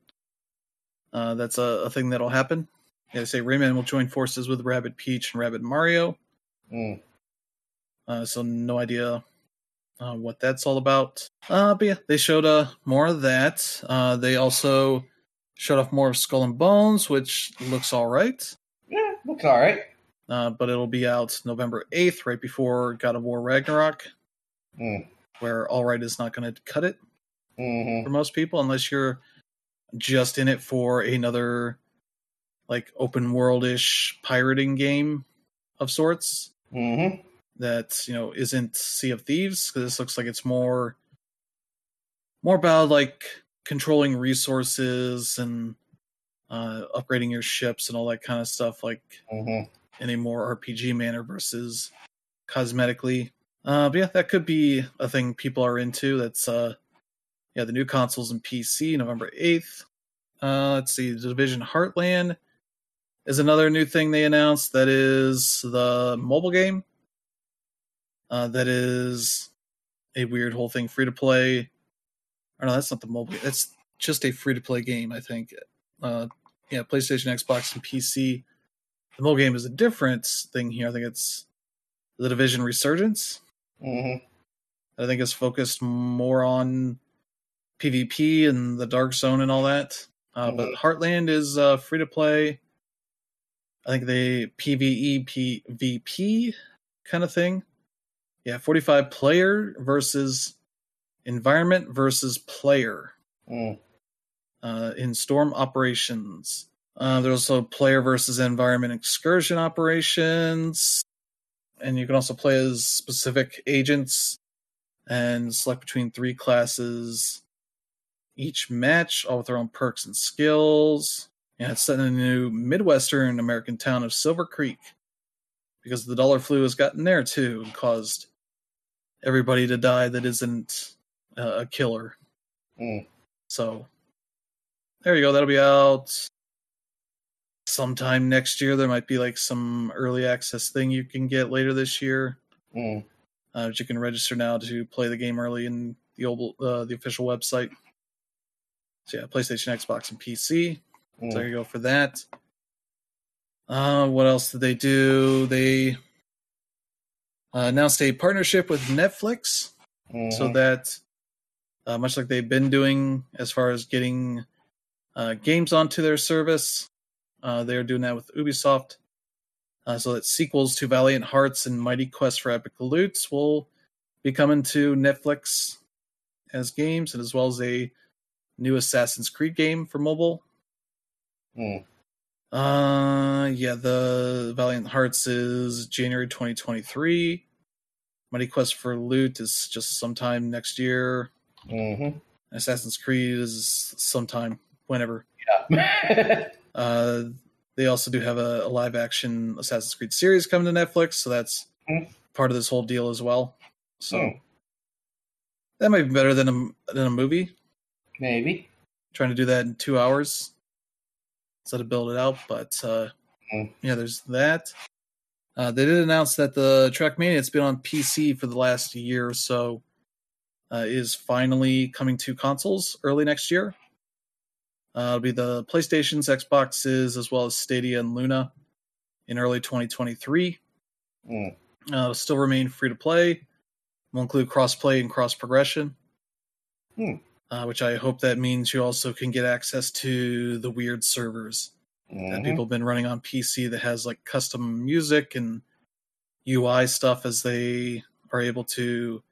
uh, that's a, a thing that'll happen. Yeah, they say Rayman will join forces with Rabbid Peach and Rabbid Mario. Mm Uh, so no idea uh, what that's all about. Uh, but yeah, they showed uh, more of that. Uh, they also showed off more of Skull and Bones, which looks all right. Yeah, looks all right. Uh, but it'll be out November 8th, right before God of War Ragnarok, Mm. where all right is not going to cut it hmm for most people, unless you're just in it for another like open world-ish pirating game of sorts. Hmm that you know isn't Sea of Thieves because this looks like it's more more about like controlling resources and uh, upgrading your ships and all that kind of stuff, like hmm in a more RPG manner versus cosmetically. Uh, but yeah, that could be a thing people are into. That's uh, yeah, the new consoles and PC, November eighth. Uh, let's see, the Division Heartland is another new thing they announced. That is the mobile game. Uh, that is a weird whole thing, free to play. Or no, that's not the mobile. It's just a free to play game, I think. Uh, yeah, PlayStation, Xbox, and PC. The mobile game is a different thing here. I think it's the Division Resurgence. Mm-hmm. I think it's focused more on PvP and the Dark Zone and all that. Uh, But Heartland is uh, free to play. I think they PVE PvP kind of thing. Yeah, 45 player versus environment versus player Mm. uh, in storm operations. Uh, there's also player versus environment excursion operations, and you can also play as specific agents and select between three classes each match, all with their own perks and skills. And it's set in a new Midwestern American town of Silver Creek because the dollar flu has gotten there too and caused everybody to die that isn't uh, a killer. Mm. So there you go. That'll be out sometime next year. There might be like some early access thing you can get later this year. Mm. Uh, but you can register now to play the game early in the old, uh, the official website. So yeah, PlayStation, Xbox, and PC. Mm. So there you go for that. Uh, what else did they do? They uh, announced a partnership with Netflix Mhm. so that uh, much like they've been doing as far as getting uh, games onto their service, uh, they're doing that with Ubisoft. Uh, so that sequels to Valiant Hearts and Mighty Quest for Epic Loots will be coming to Netflix as games, and as well as a new Assassin's Creed game for mobile. Mm. Uh, yeah, the Valiant Hearts is January 2023. Mighty Quest for Loot is just sometime next year. Mhm. Assassin's Creed is sometime whenever. Yeah. [LAUGHS] Uh, they also do have a, a live action Assassin's Creed series coming to Netflix, so that's Hmm. part of this whole deal as well. So Hmm. that might be better than a than a movie. Maybe. Trying to do that in two hours instead of build it out, but uh, Hmm. yeah, there's that. Uh, they did announce that the Trackmania it's been on PC for the last year or so uh, is finally coming to consoles early next year. Uh, it'll be the PlayStations, Xboxes, as well as Stadia and Luna in early 2023. Mm. Uh, it'll still remain free to play. Will include cross-play and cross-progression, Hmm. Uh, which I hope that means you also can get access to the weird servers that Mhm. people have been running on PC that has like custom music and UI stuff as they are able to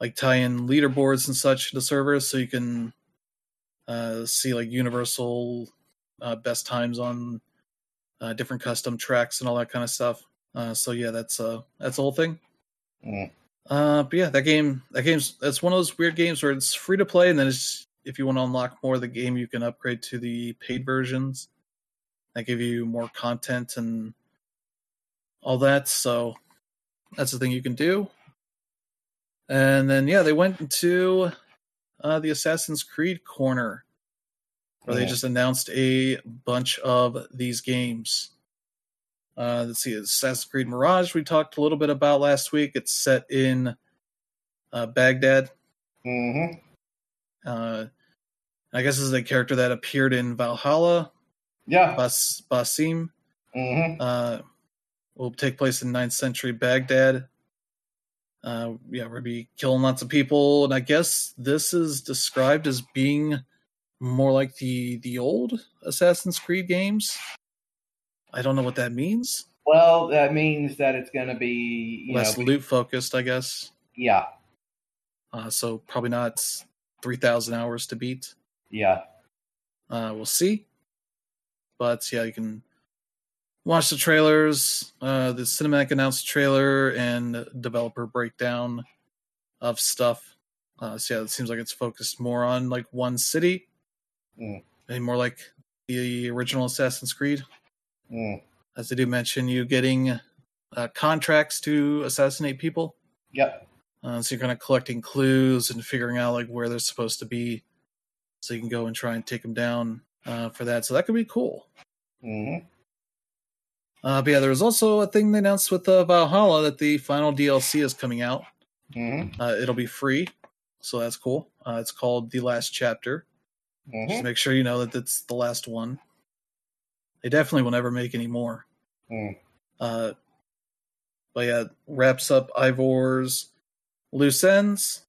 like tie in leaderboards and such to servers so you can uh, see like universal uh, best times on uh, different custom tracks and all that kind of stuff. Uh, so yeah, that's uh that's the whole thing. Mm. Uh, but yeah, that game that game's that's one of those weird games where it's free to play and then it's if you want to unlock more of the game, you can upgrade to the paid versions that give you more content and all that. So that's the thing you can do. And then yeah, they went into uh, the Assassin's Creed corner where they just announced a bunch of these games. Uh, let's see, Assassin's Creed Mirage we talked a little bit about last week. It's set in uh, Baghdad. Mhm. Uh, I guess this is a character that appeared in Valhalla. Yeah. Bas- Basim Mhm. uh, will take place in 9th century Baghdad. Uh, yeah, we're gonna be killing lots of people, and I guess this is described as being more like the the old Assassin's Creed games. I don't know what that means. Well, that means that it's going to be Less know, loot focused, I guess. yeah, Uh, so probably not three thousand hours to beat. yeah. Uh, we'll see. But yeah, you can watch the trailers, uh, the cinematic announced trailer, and developer breakdown of stuff. Uh, so yeah, it seems like it's focused more on like one city, Mm. and more like the original Assassin's Creed. Mm. As they do mention, you getting uh, contracts to assassinate people. Yep. Uh, so you're kind of collecting clues and figuring out like where they're supposed to be, so you can go and try and take them down uh, for that. So that could be cool. hmm Uh, but yeah, there was also a thing they announced with uh, Valhalla that the final DLC is coming out. hmm Uh, it'll be free, so that's cool. Uh, it's called The Last Chapter. Just hmm make sure you know that it's the last one. They definitely will never make any more. Mm. Uh, but yeah, wraps up Eivor's loose ends,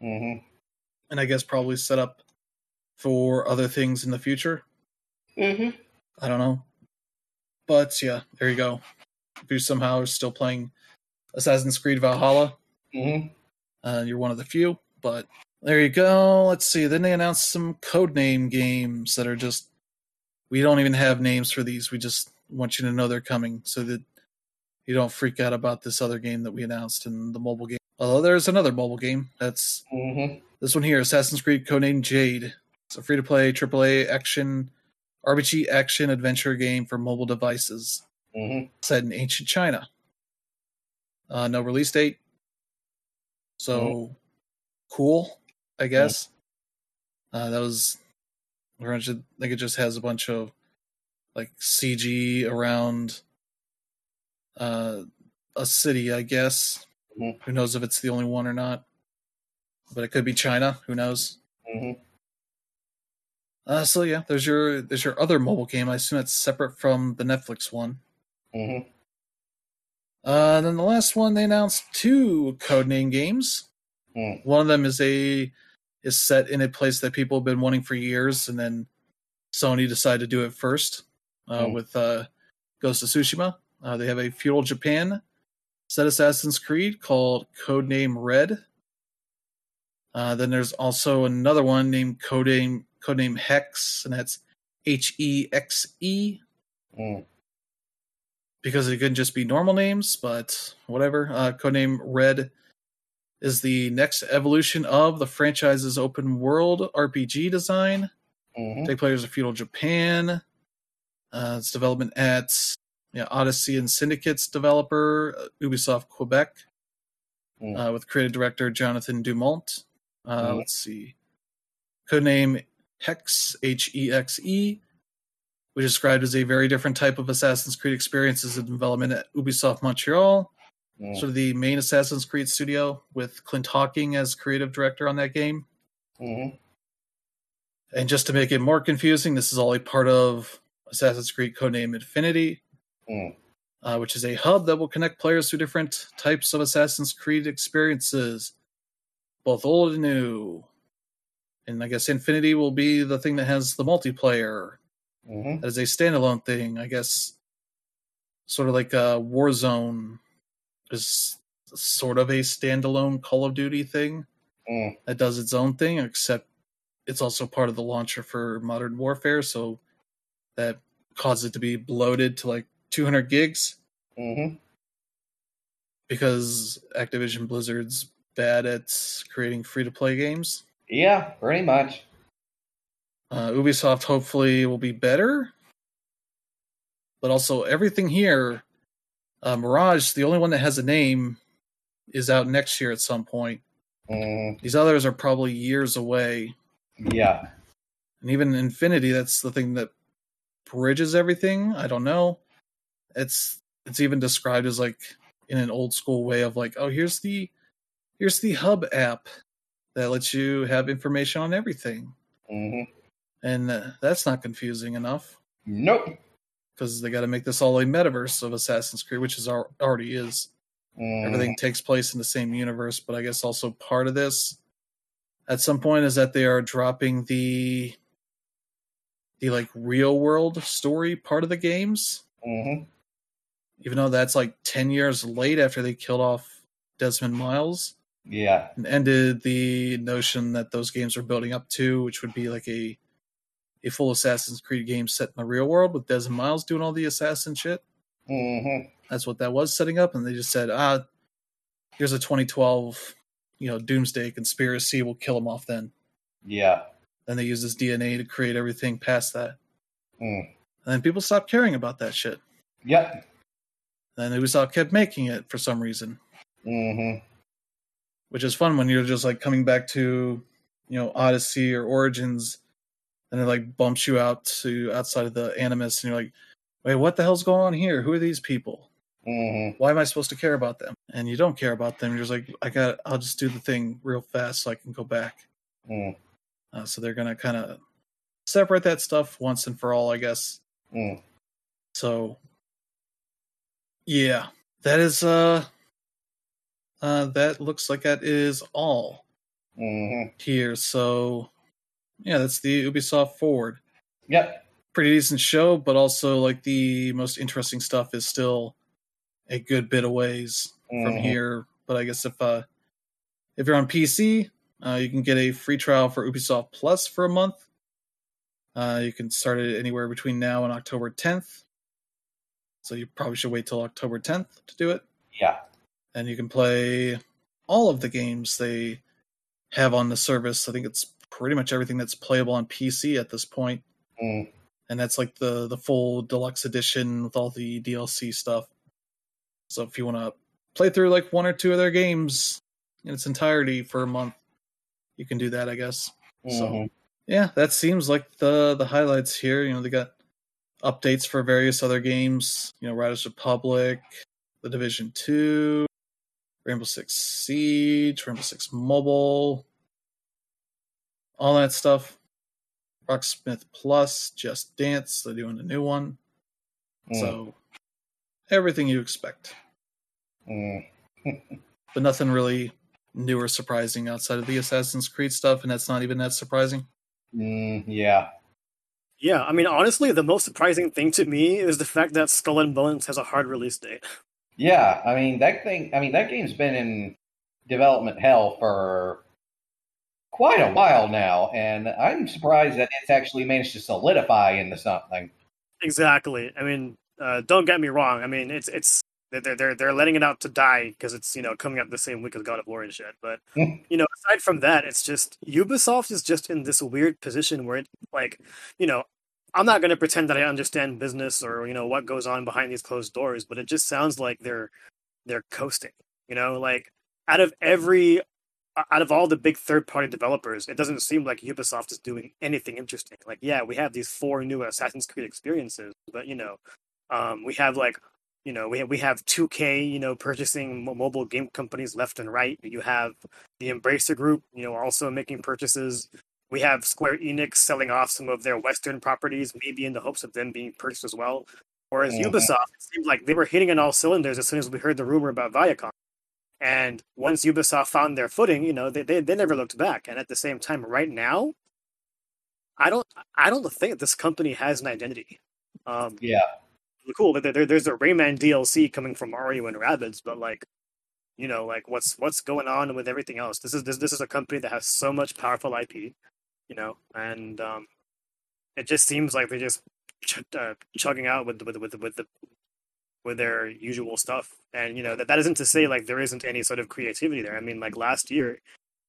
hmm and I guess probably set up for other things in the future. hmm I don't know. But yeah, there you go. If you somehow are still playing Assassin's Creed Valhalla, hmm uh, you're one of the few. But there you go. Let's see. Then they announced some codename games that are just we don't even have names for these. We just want you to know they're coming so that you don't freak out about this other game that we announced in the mobile game. Although there's another mobile game that's hmm this one here, Assassin's Creed Codename Jade. It's a free to play AAA action RPG action adventure game for mobile devices hmm set in ancient China. Uh, no release date. So cool, I guess. Uh, that was I think it just has a bunch of like CG around uh, a city, I guess. Mhm. Who knows if it's the only one or not? But it could be China. Who knows? hmm Uh, so yeah, there's your there's your other mobile game. I assume it's separate from the Netflix one. hmm Uh, then the last one they announced two codename games. Mm. One of them is a is set in a place that people have been wanting for years, and then Sony decided to do it first uh, Mm. with uh, Ghost of Tsushima. Uh, they have a feudal Japan set Assassin's Creed called Codename Red. Uh, then there's also another one named Codename Codename Hex, and that's H E X E Mm. because it couldn't just be normal names, but whatever. Uh, Codename Red is the next evolution of the franchise's open world RPG design. hmm Take players of feudal Japan. Uh, it's development at yeah, Odyssey and Syndicate's developer, uh, Ubisoft Quebec, Mm. uh, with creative director Jonathan Dumont. Uh, Mhm. Let's see. Codename Hex, H E X E, which is described as a very different type of Assassin's Creed experiences in development at Ubisoft Montreal, Mm. sort of the main Assassin's Creed studio, with Clint Hocking as creative director on that game. hmm And just to make it more confusing, this is all a part of Assassin's Creed Codename Infinity, Mm. uh, which is a hub that will connect players to different types of Assassin's Creed experiences, both old and new. And I guess Infinity will be the thing that has the multiplayer. hmm That is a standalone thing, I guess. Sort of like uh, Warzone is sort of a standalone Call of Duty thing Mm. that does its own thing, except it's also part of the launcher for Modern Warfare, so that caused it to be bloated to like 200 gigs hmm because Activision Blizzard's bad at creating free to play games. Yeah, pretty much. Uh, Ubisoft hopefully will be better, but also everything here, uh, Mirage, the only one that has a name, is out next year at some point. Mm. These others are probably years away. Yeah. and even infinity that's the thing that bridges everything i don't know it's it's even described as like in an old school way of like oh here's the here's the hub app that lets you have information on everything hmm and uh, that's not confusing enough Nope. Because they got to make this all a metaverse of assassin's creed which is already is Mm. everything takes place in the same universe but i guess also part of this at some point is that they are dropping the the like real world story part of the games hmm even though that's like 10 years late after they killed off desmond miles Yeah. and ended the notion that those games were building up to which would be like a a full assassin's creed game set in the real world with desmond miles doing all the assassin shit? Hmm that's what that was setting up and they just said ah here's a 2012 you know doomsday conspiracy. We'll kill him off then. Yeah. then they used his dna to create everything past that. Mm. and then people stopped caring about that shit. Yep. then ubisoft kept making it for some reason. Hmm which is fun when you're just like coming back to, you know, Odyssey or Origins, and it like bumps you out to outside of the Animus, and you're like, wait, what the hell's going on here? Who are these people? hmm Why am I supposed to care about them? And you don't care about them. You're just like, I got, I'll just do the thing real fast so I can go back. Mm. Uh, so they're gonna kind of separate that stuff once and for all, I guess. Mm. So, yeah, that is uh, uh, that looks like that is all hmm here. So, yeah, that's the Ubisoft Forward. Yep. Pretty decent show, but also like the most interesting stuff is still a good bit of ways from Mhm. here. But I guess if uh, if you're on PC, uh, you can get a free trial for Ubisoft Plus for a month. Uh, you can start it anywhere between now and October 10th. So you probably should wait till October 10th to do it. Yeah. And you can play all of the games they have on the service. I think it's pretty much everything that's playable on PC at this point. Mm. And that's like the the full deluxe edition with all the DLC stuff. So if you want to play through like one or two of their games in its entirety for a month, you can do that, I guess. So Mhm. yeah, that seems like the the highlights here. You know, they got updates for various other games. You know, Riders Republic, The Division Two, Rainbow Six Siege, Rainbow Six Mobile, all that stuff. Rocksmith Plus, Just Dance, they're doing a new one. Mm. So everything you expect, Mm. [LAUGHS] but nothing really new or surprising outside of the Assassin's Creed stuff, and that's not even that surprising. Mm. Yeah. Yeah, I mean, honestly, the most surprising thing to me is the fact that Skull and Bones has a hard release date. Yeah. I mean that thing. I mean that game's been in development hell for quite a while now, and I'm surprised that it's actually managed to solidify into something. Exactly. I mean, uh, don't get me wrong. I mean, it's it's they're they're they're letting it out to die because it's you know coming out the same week as God of War and shit. But Hmm. you know, aside from that, it's just Ubisoft is just in this weird position where it like you know. I'm not going to pretend that I understand business or you know what goes on behind these closed doors, but it just sounds like they're they're coasting. You know, like out of every out of all the big third party developers, it doesn't seem like Ubisoft is doing anything interesting. Like, yeah, we have these four new Assassin's Creed experiences, but you know, um, we have like, you know, we have, we have 2K, you know, purchasing mo- mobile game companies left and right. You have the Embracer Group, you know, also making purchases. We have Square Enix selling off some of their Western properties, maybe in the hopes of them being purchased as well. Whereas Mhm. Ubisoft, it seemed like they were hitting on all cylinders as soon as we heard the rumor about Viacom. And once Ubisoft found their footing, you know, they, they, they never looked back. And at the same time, right now, I don't I don't think this company has an identity. Um, Yeah. cool. There, there, there's a Rayman DLC coming from Mario and Rabbids, but like, you know, like what's what's going on with everything else? This is this this is a company that has so much powerful IP, you know, and um, it just seems like they're just ch- uh, chugging out with with with with the with their usual stuff. And you know that that isn't to say like there isn't any sort of creativity there. I mean, like last year,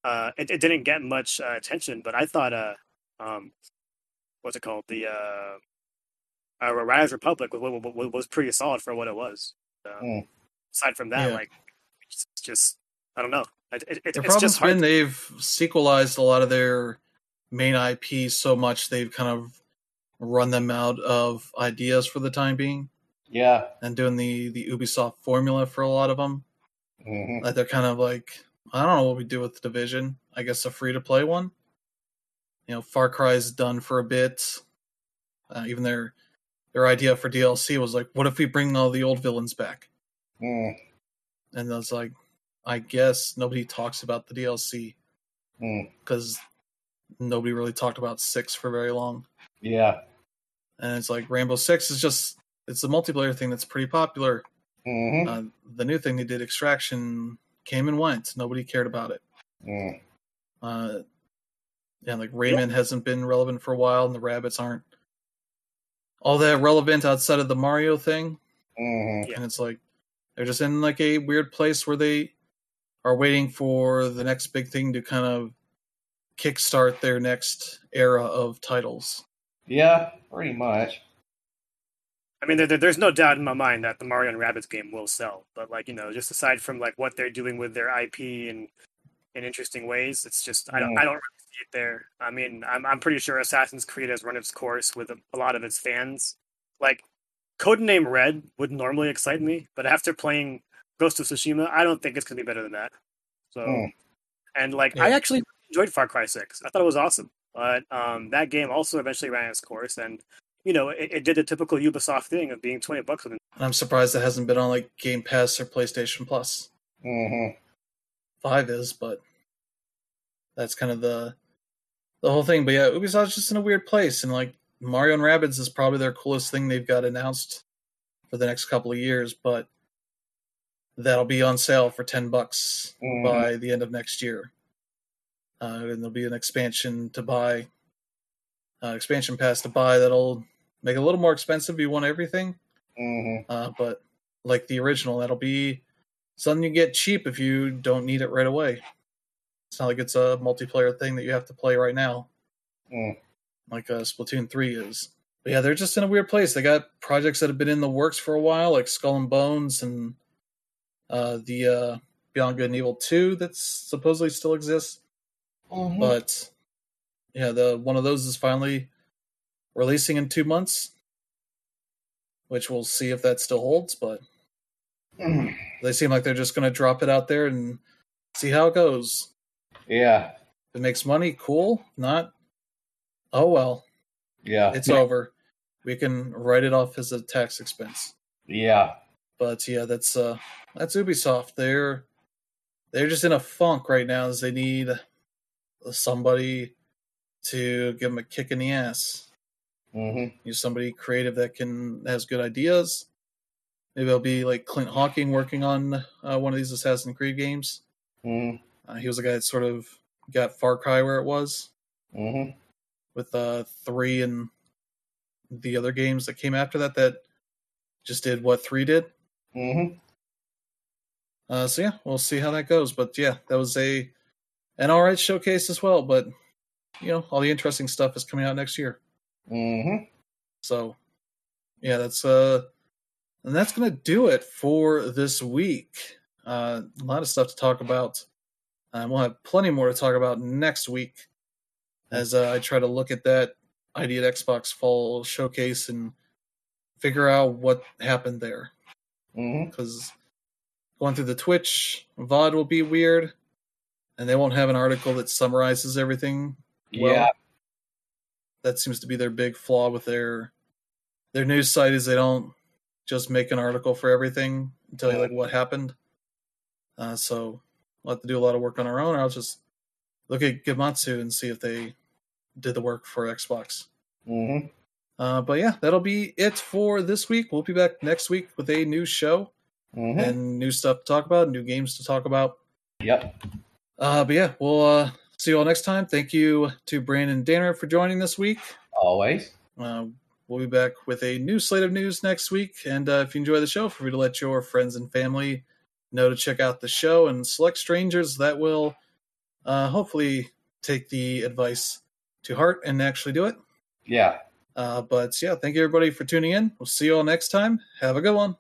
uh, it, it didn't get much uh, attention, but I thought, uh, um, what's it called? The uh, uh, Riders Republic was, was, was pretty solid for what it was. Uh, Mm. Aside from that, Yeah. like it's just I don't know. It, it, it, The it's problem's just hard. been they've sequelized a lot of their main IP so much they've kind of run them out of ideas for the time being, Yeah. and doing the the Ubisoft formula for a lot of them. hmm Like they're kind of like, I don't know what we do with the division. I guess a free to play one. You know, Far Cry's done for a bit. Uh, even their their idea for DLC was like, what if we bring all the old villains back? Mm. And I was like, I guess nobody talks about the DLC Mm. because nobody really talked about six for very long. Yeah. And it's like Rainbow Six is just it's a multiplayer thing that's pretty popular. hmm Uh, the new thing they did, Extraction, came and went. Nobody cared about it. Mm. Uh, yeah, like Rayman hasn't been relevant for a while, and the Rabbids aren't all that relevant outside of the Mario thing. hmm And it's like they're just in like a weird place where they are waiting for the next big thing to kind of kickstart their next era of titles. Yeah. Pretty much. I mean, there, there- there's no doubt in my mind that the Mario and Rabbids game will sell. But like, you know, just aside from like what they're doing with their IP and in interesting ways. It's just I don't. I don't really see it there. I mean, I'm I'm pretty sure Assassin's Creed has run its course with a, a lot of its fans. Like Codename Red would normally excite me, but after playing Ghost of Tsushima, I don't think it's gonna be better than that. So, Mm. and like I actually enjoyed Far Cry Six. I thought it was awesome, but um, that game also eventually ran its course, and you know it, it did the typical Ubisoft thing of being twenty bucks And I'm surprised it hasn't been on like Game Pass or PlayStation Plus. hmm Five is, but that's kind of the the whole thing. But yeah, Ubisoft's just in a weird place, and like Mario and Rabbids is probably their coolest thing they've got announced for the next couple of years, but that'll be on sale for ten bucks Mhm. by the end of next year. Uh, and there'll be an expansion to buy, uh, expansion pass to buy that'll make it a little more expensive if you want everything. hmm Uh, but like the original, that'll be something you get cheap if you don't need it right away. It's not like it's a multiplayer thing that you have to play right now, Mm. like uh, Splatoon 3 is. But yeah, they're just in a weird place. They got projects that have been in the works for a while, like Skull and Bones and uh, the uh, Beyond Good and Evil 2 that supposedly still exists. Mhm. But yeah, the one of those is finally releasing in two months, which we'll see if that still holds. But Mhm. they seem like they're just going to drop it out there and see how it goes. yeah, If it makes money, cool. Not, oh well, yeah, it's over. We can write it off as a tax expense. yeah. But yeah, that's uh that's Ubisoft. They're they're just in a funk right now as they need somebody to give them a kick in the ass. Hmm Need somebody creative that can has good ideas. Maybe it'll be like Clint Hocking working on uh, one of these Assassin's Creed games. hmm Uh, he was the guy that sort of got Far Cry where it was hmm with uh three and the other games that came after that that just did what three did. hmm Uh, so yeah, we'll see how that goes. But yeah, that was a an all right showcase as well. But you know, all the interesting stuff is coming out next year. Hmm So yeah, that's uh, and that's gonna do it for this week. Uh, a lot of stuff to talk about. Uh, we'll have plenty more to talk about next week as uh, I try to look at that ID at Xbox Fall showcase and figure out what happened there because going through the Twitch VOD will be weird, and they won't have an article that summarizes everything. Well, yeah. That seems to be their big flaw with their their news site is they don't just make an article for everything and tell you like what happened. Uh, so we'll have to do a lot of work on our own. Or I'll just look at Gematsu and see if they did the work for Xbox. hmm Uh, but yeah, that'll be it for this week. We'll be back next week with a new show hmm and new stuff to talk about, new games to talk about. Yep. Uh, but yeah, we'll uh, see you all next time. Thank you to Brandon Danner for joining this week. Always. Uh, we'll be back with a new slate of news next week. And uh, if you enjoy the show, feel free to let your friends and family know to check out the show and select strangers that will uh, hopefully take the advice to heart and actually do it. Yeah. Uh, but yeah, thank you everybody for tuning in. We'll see you all next time. Have a good one.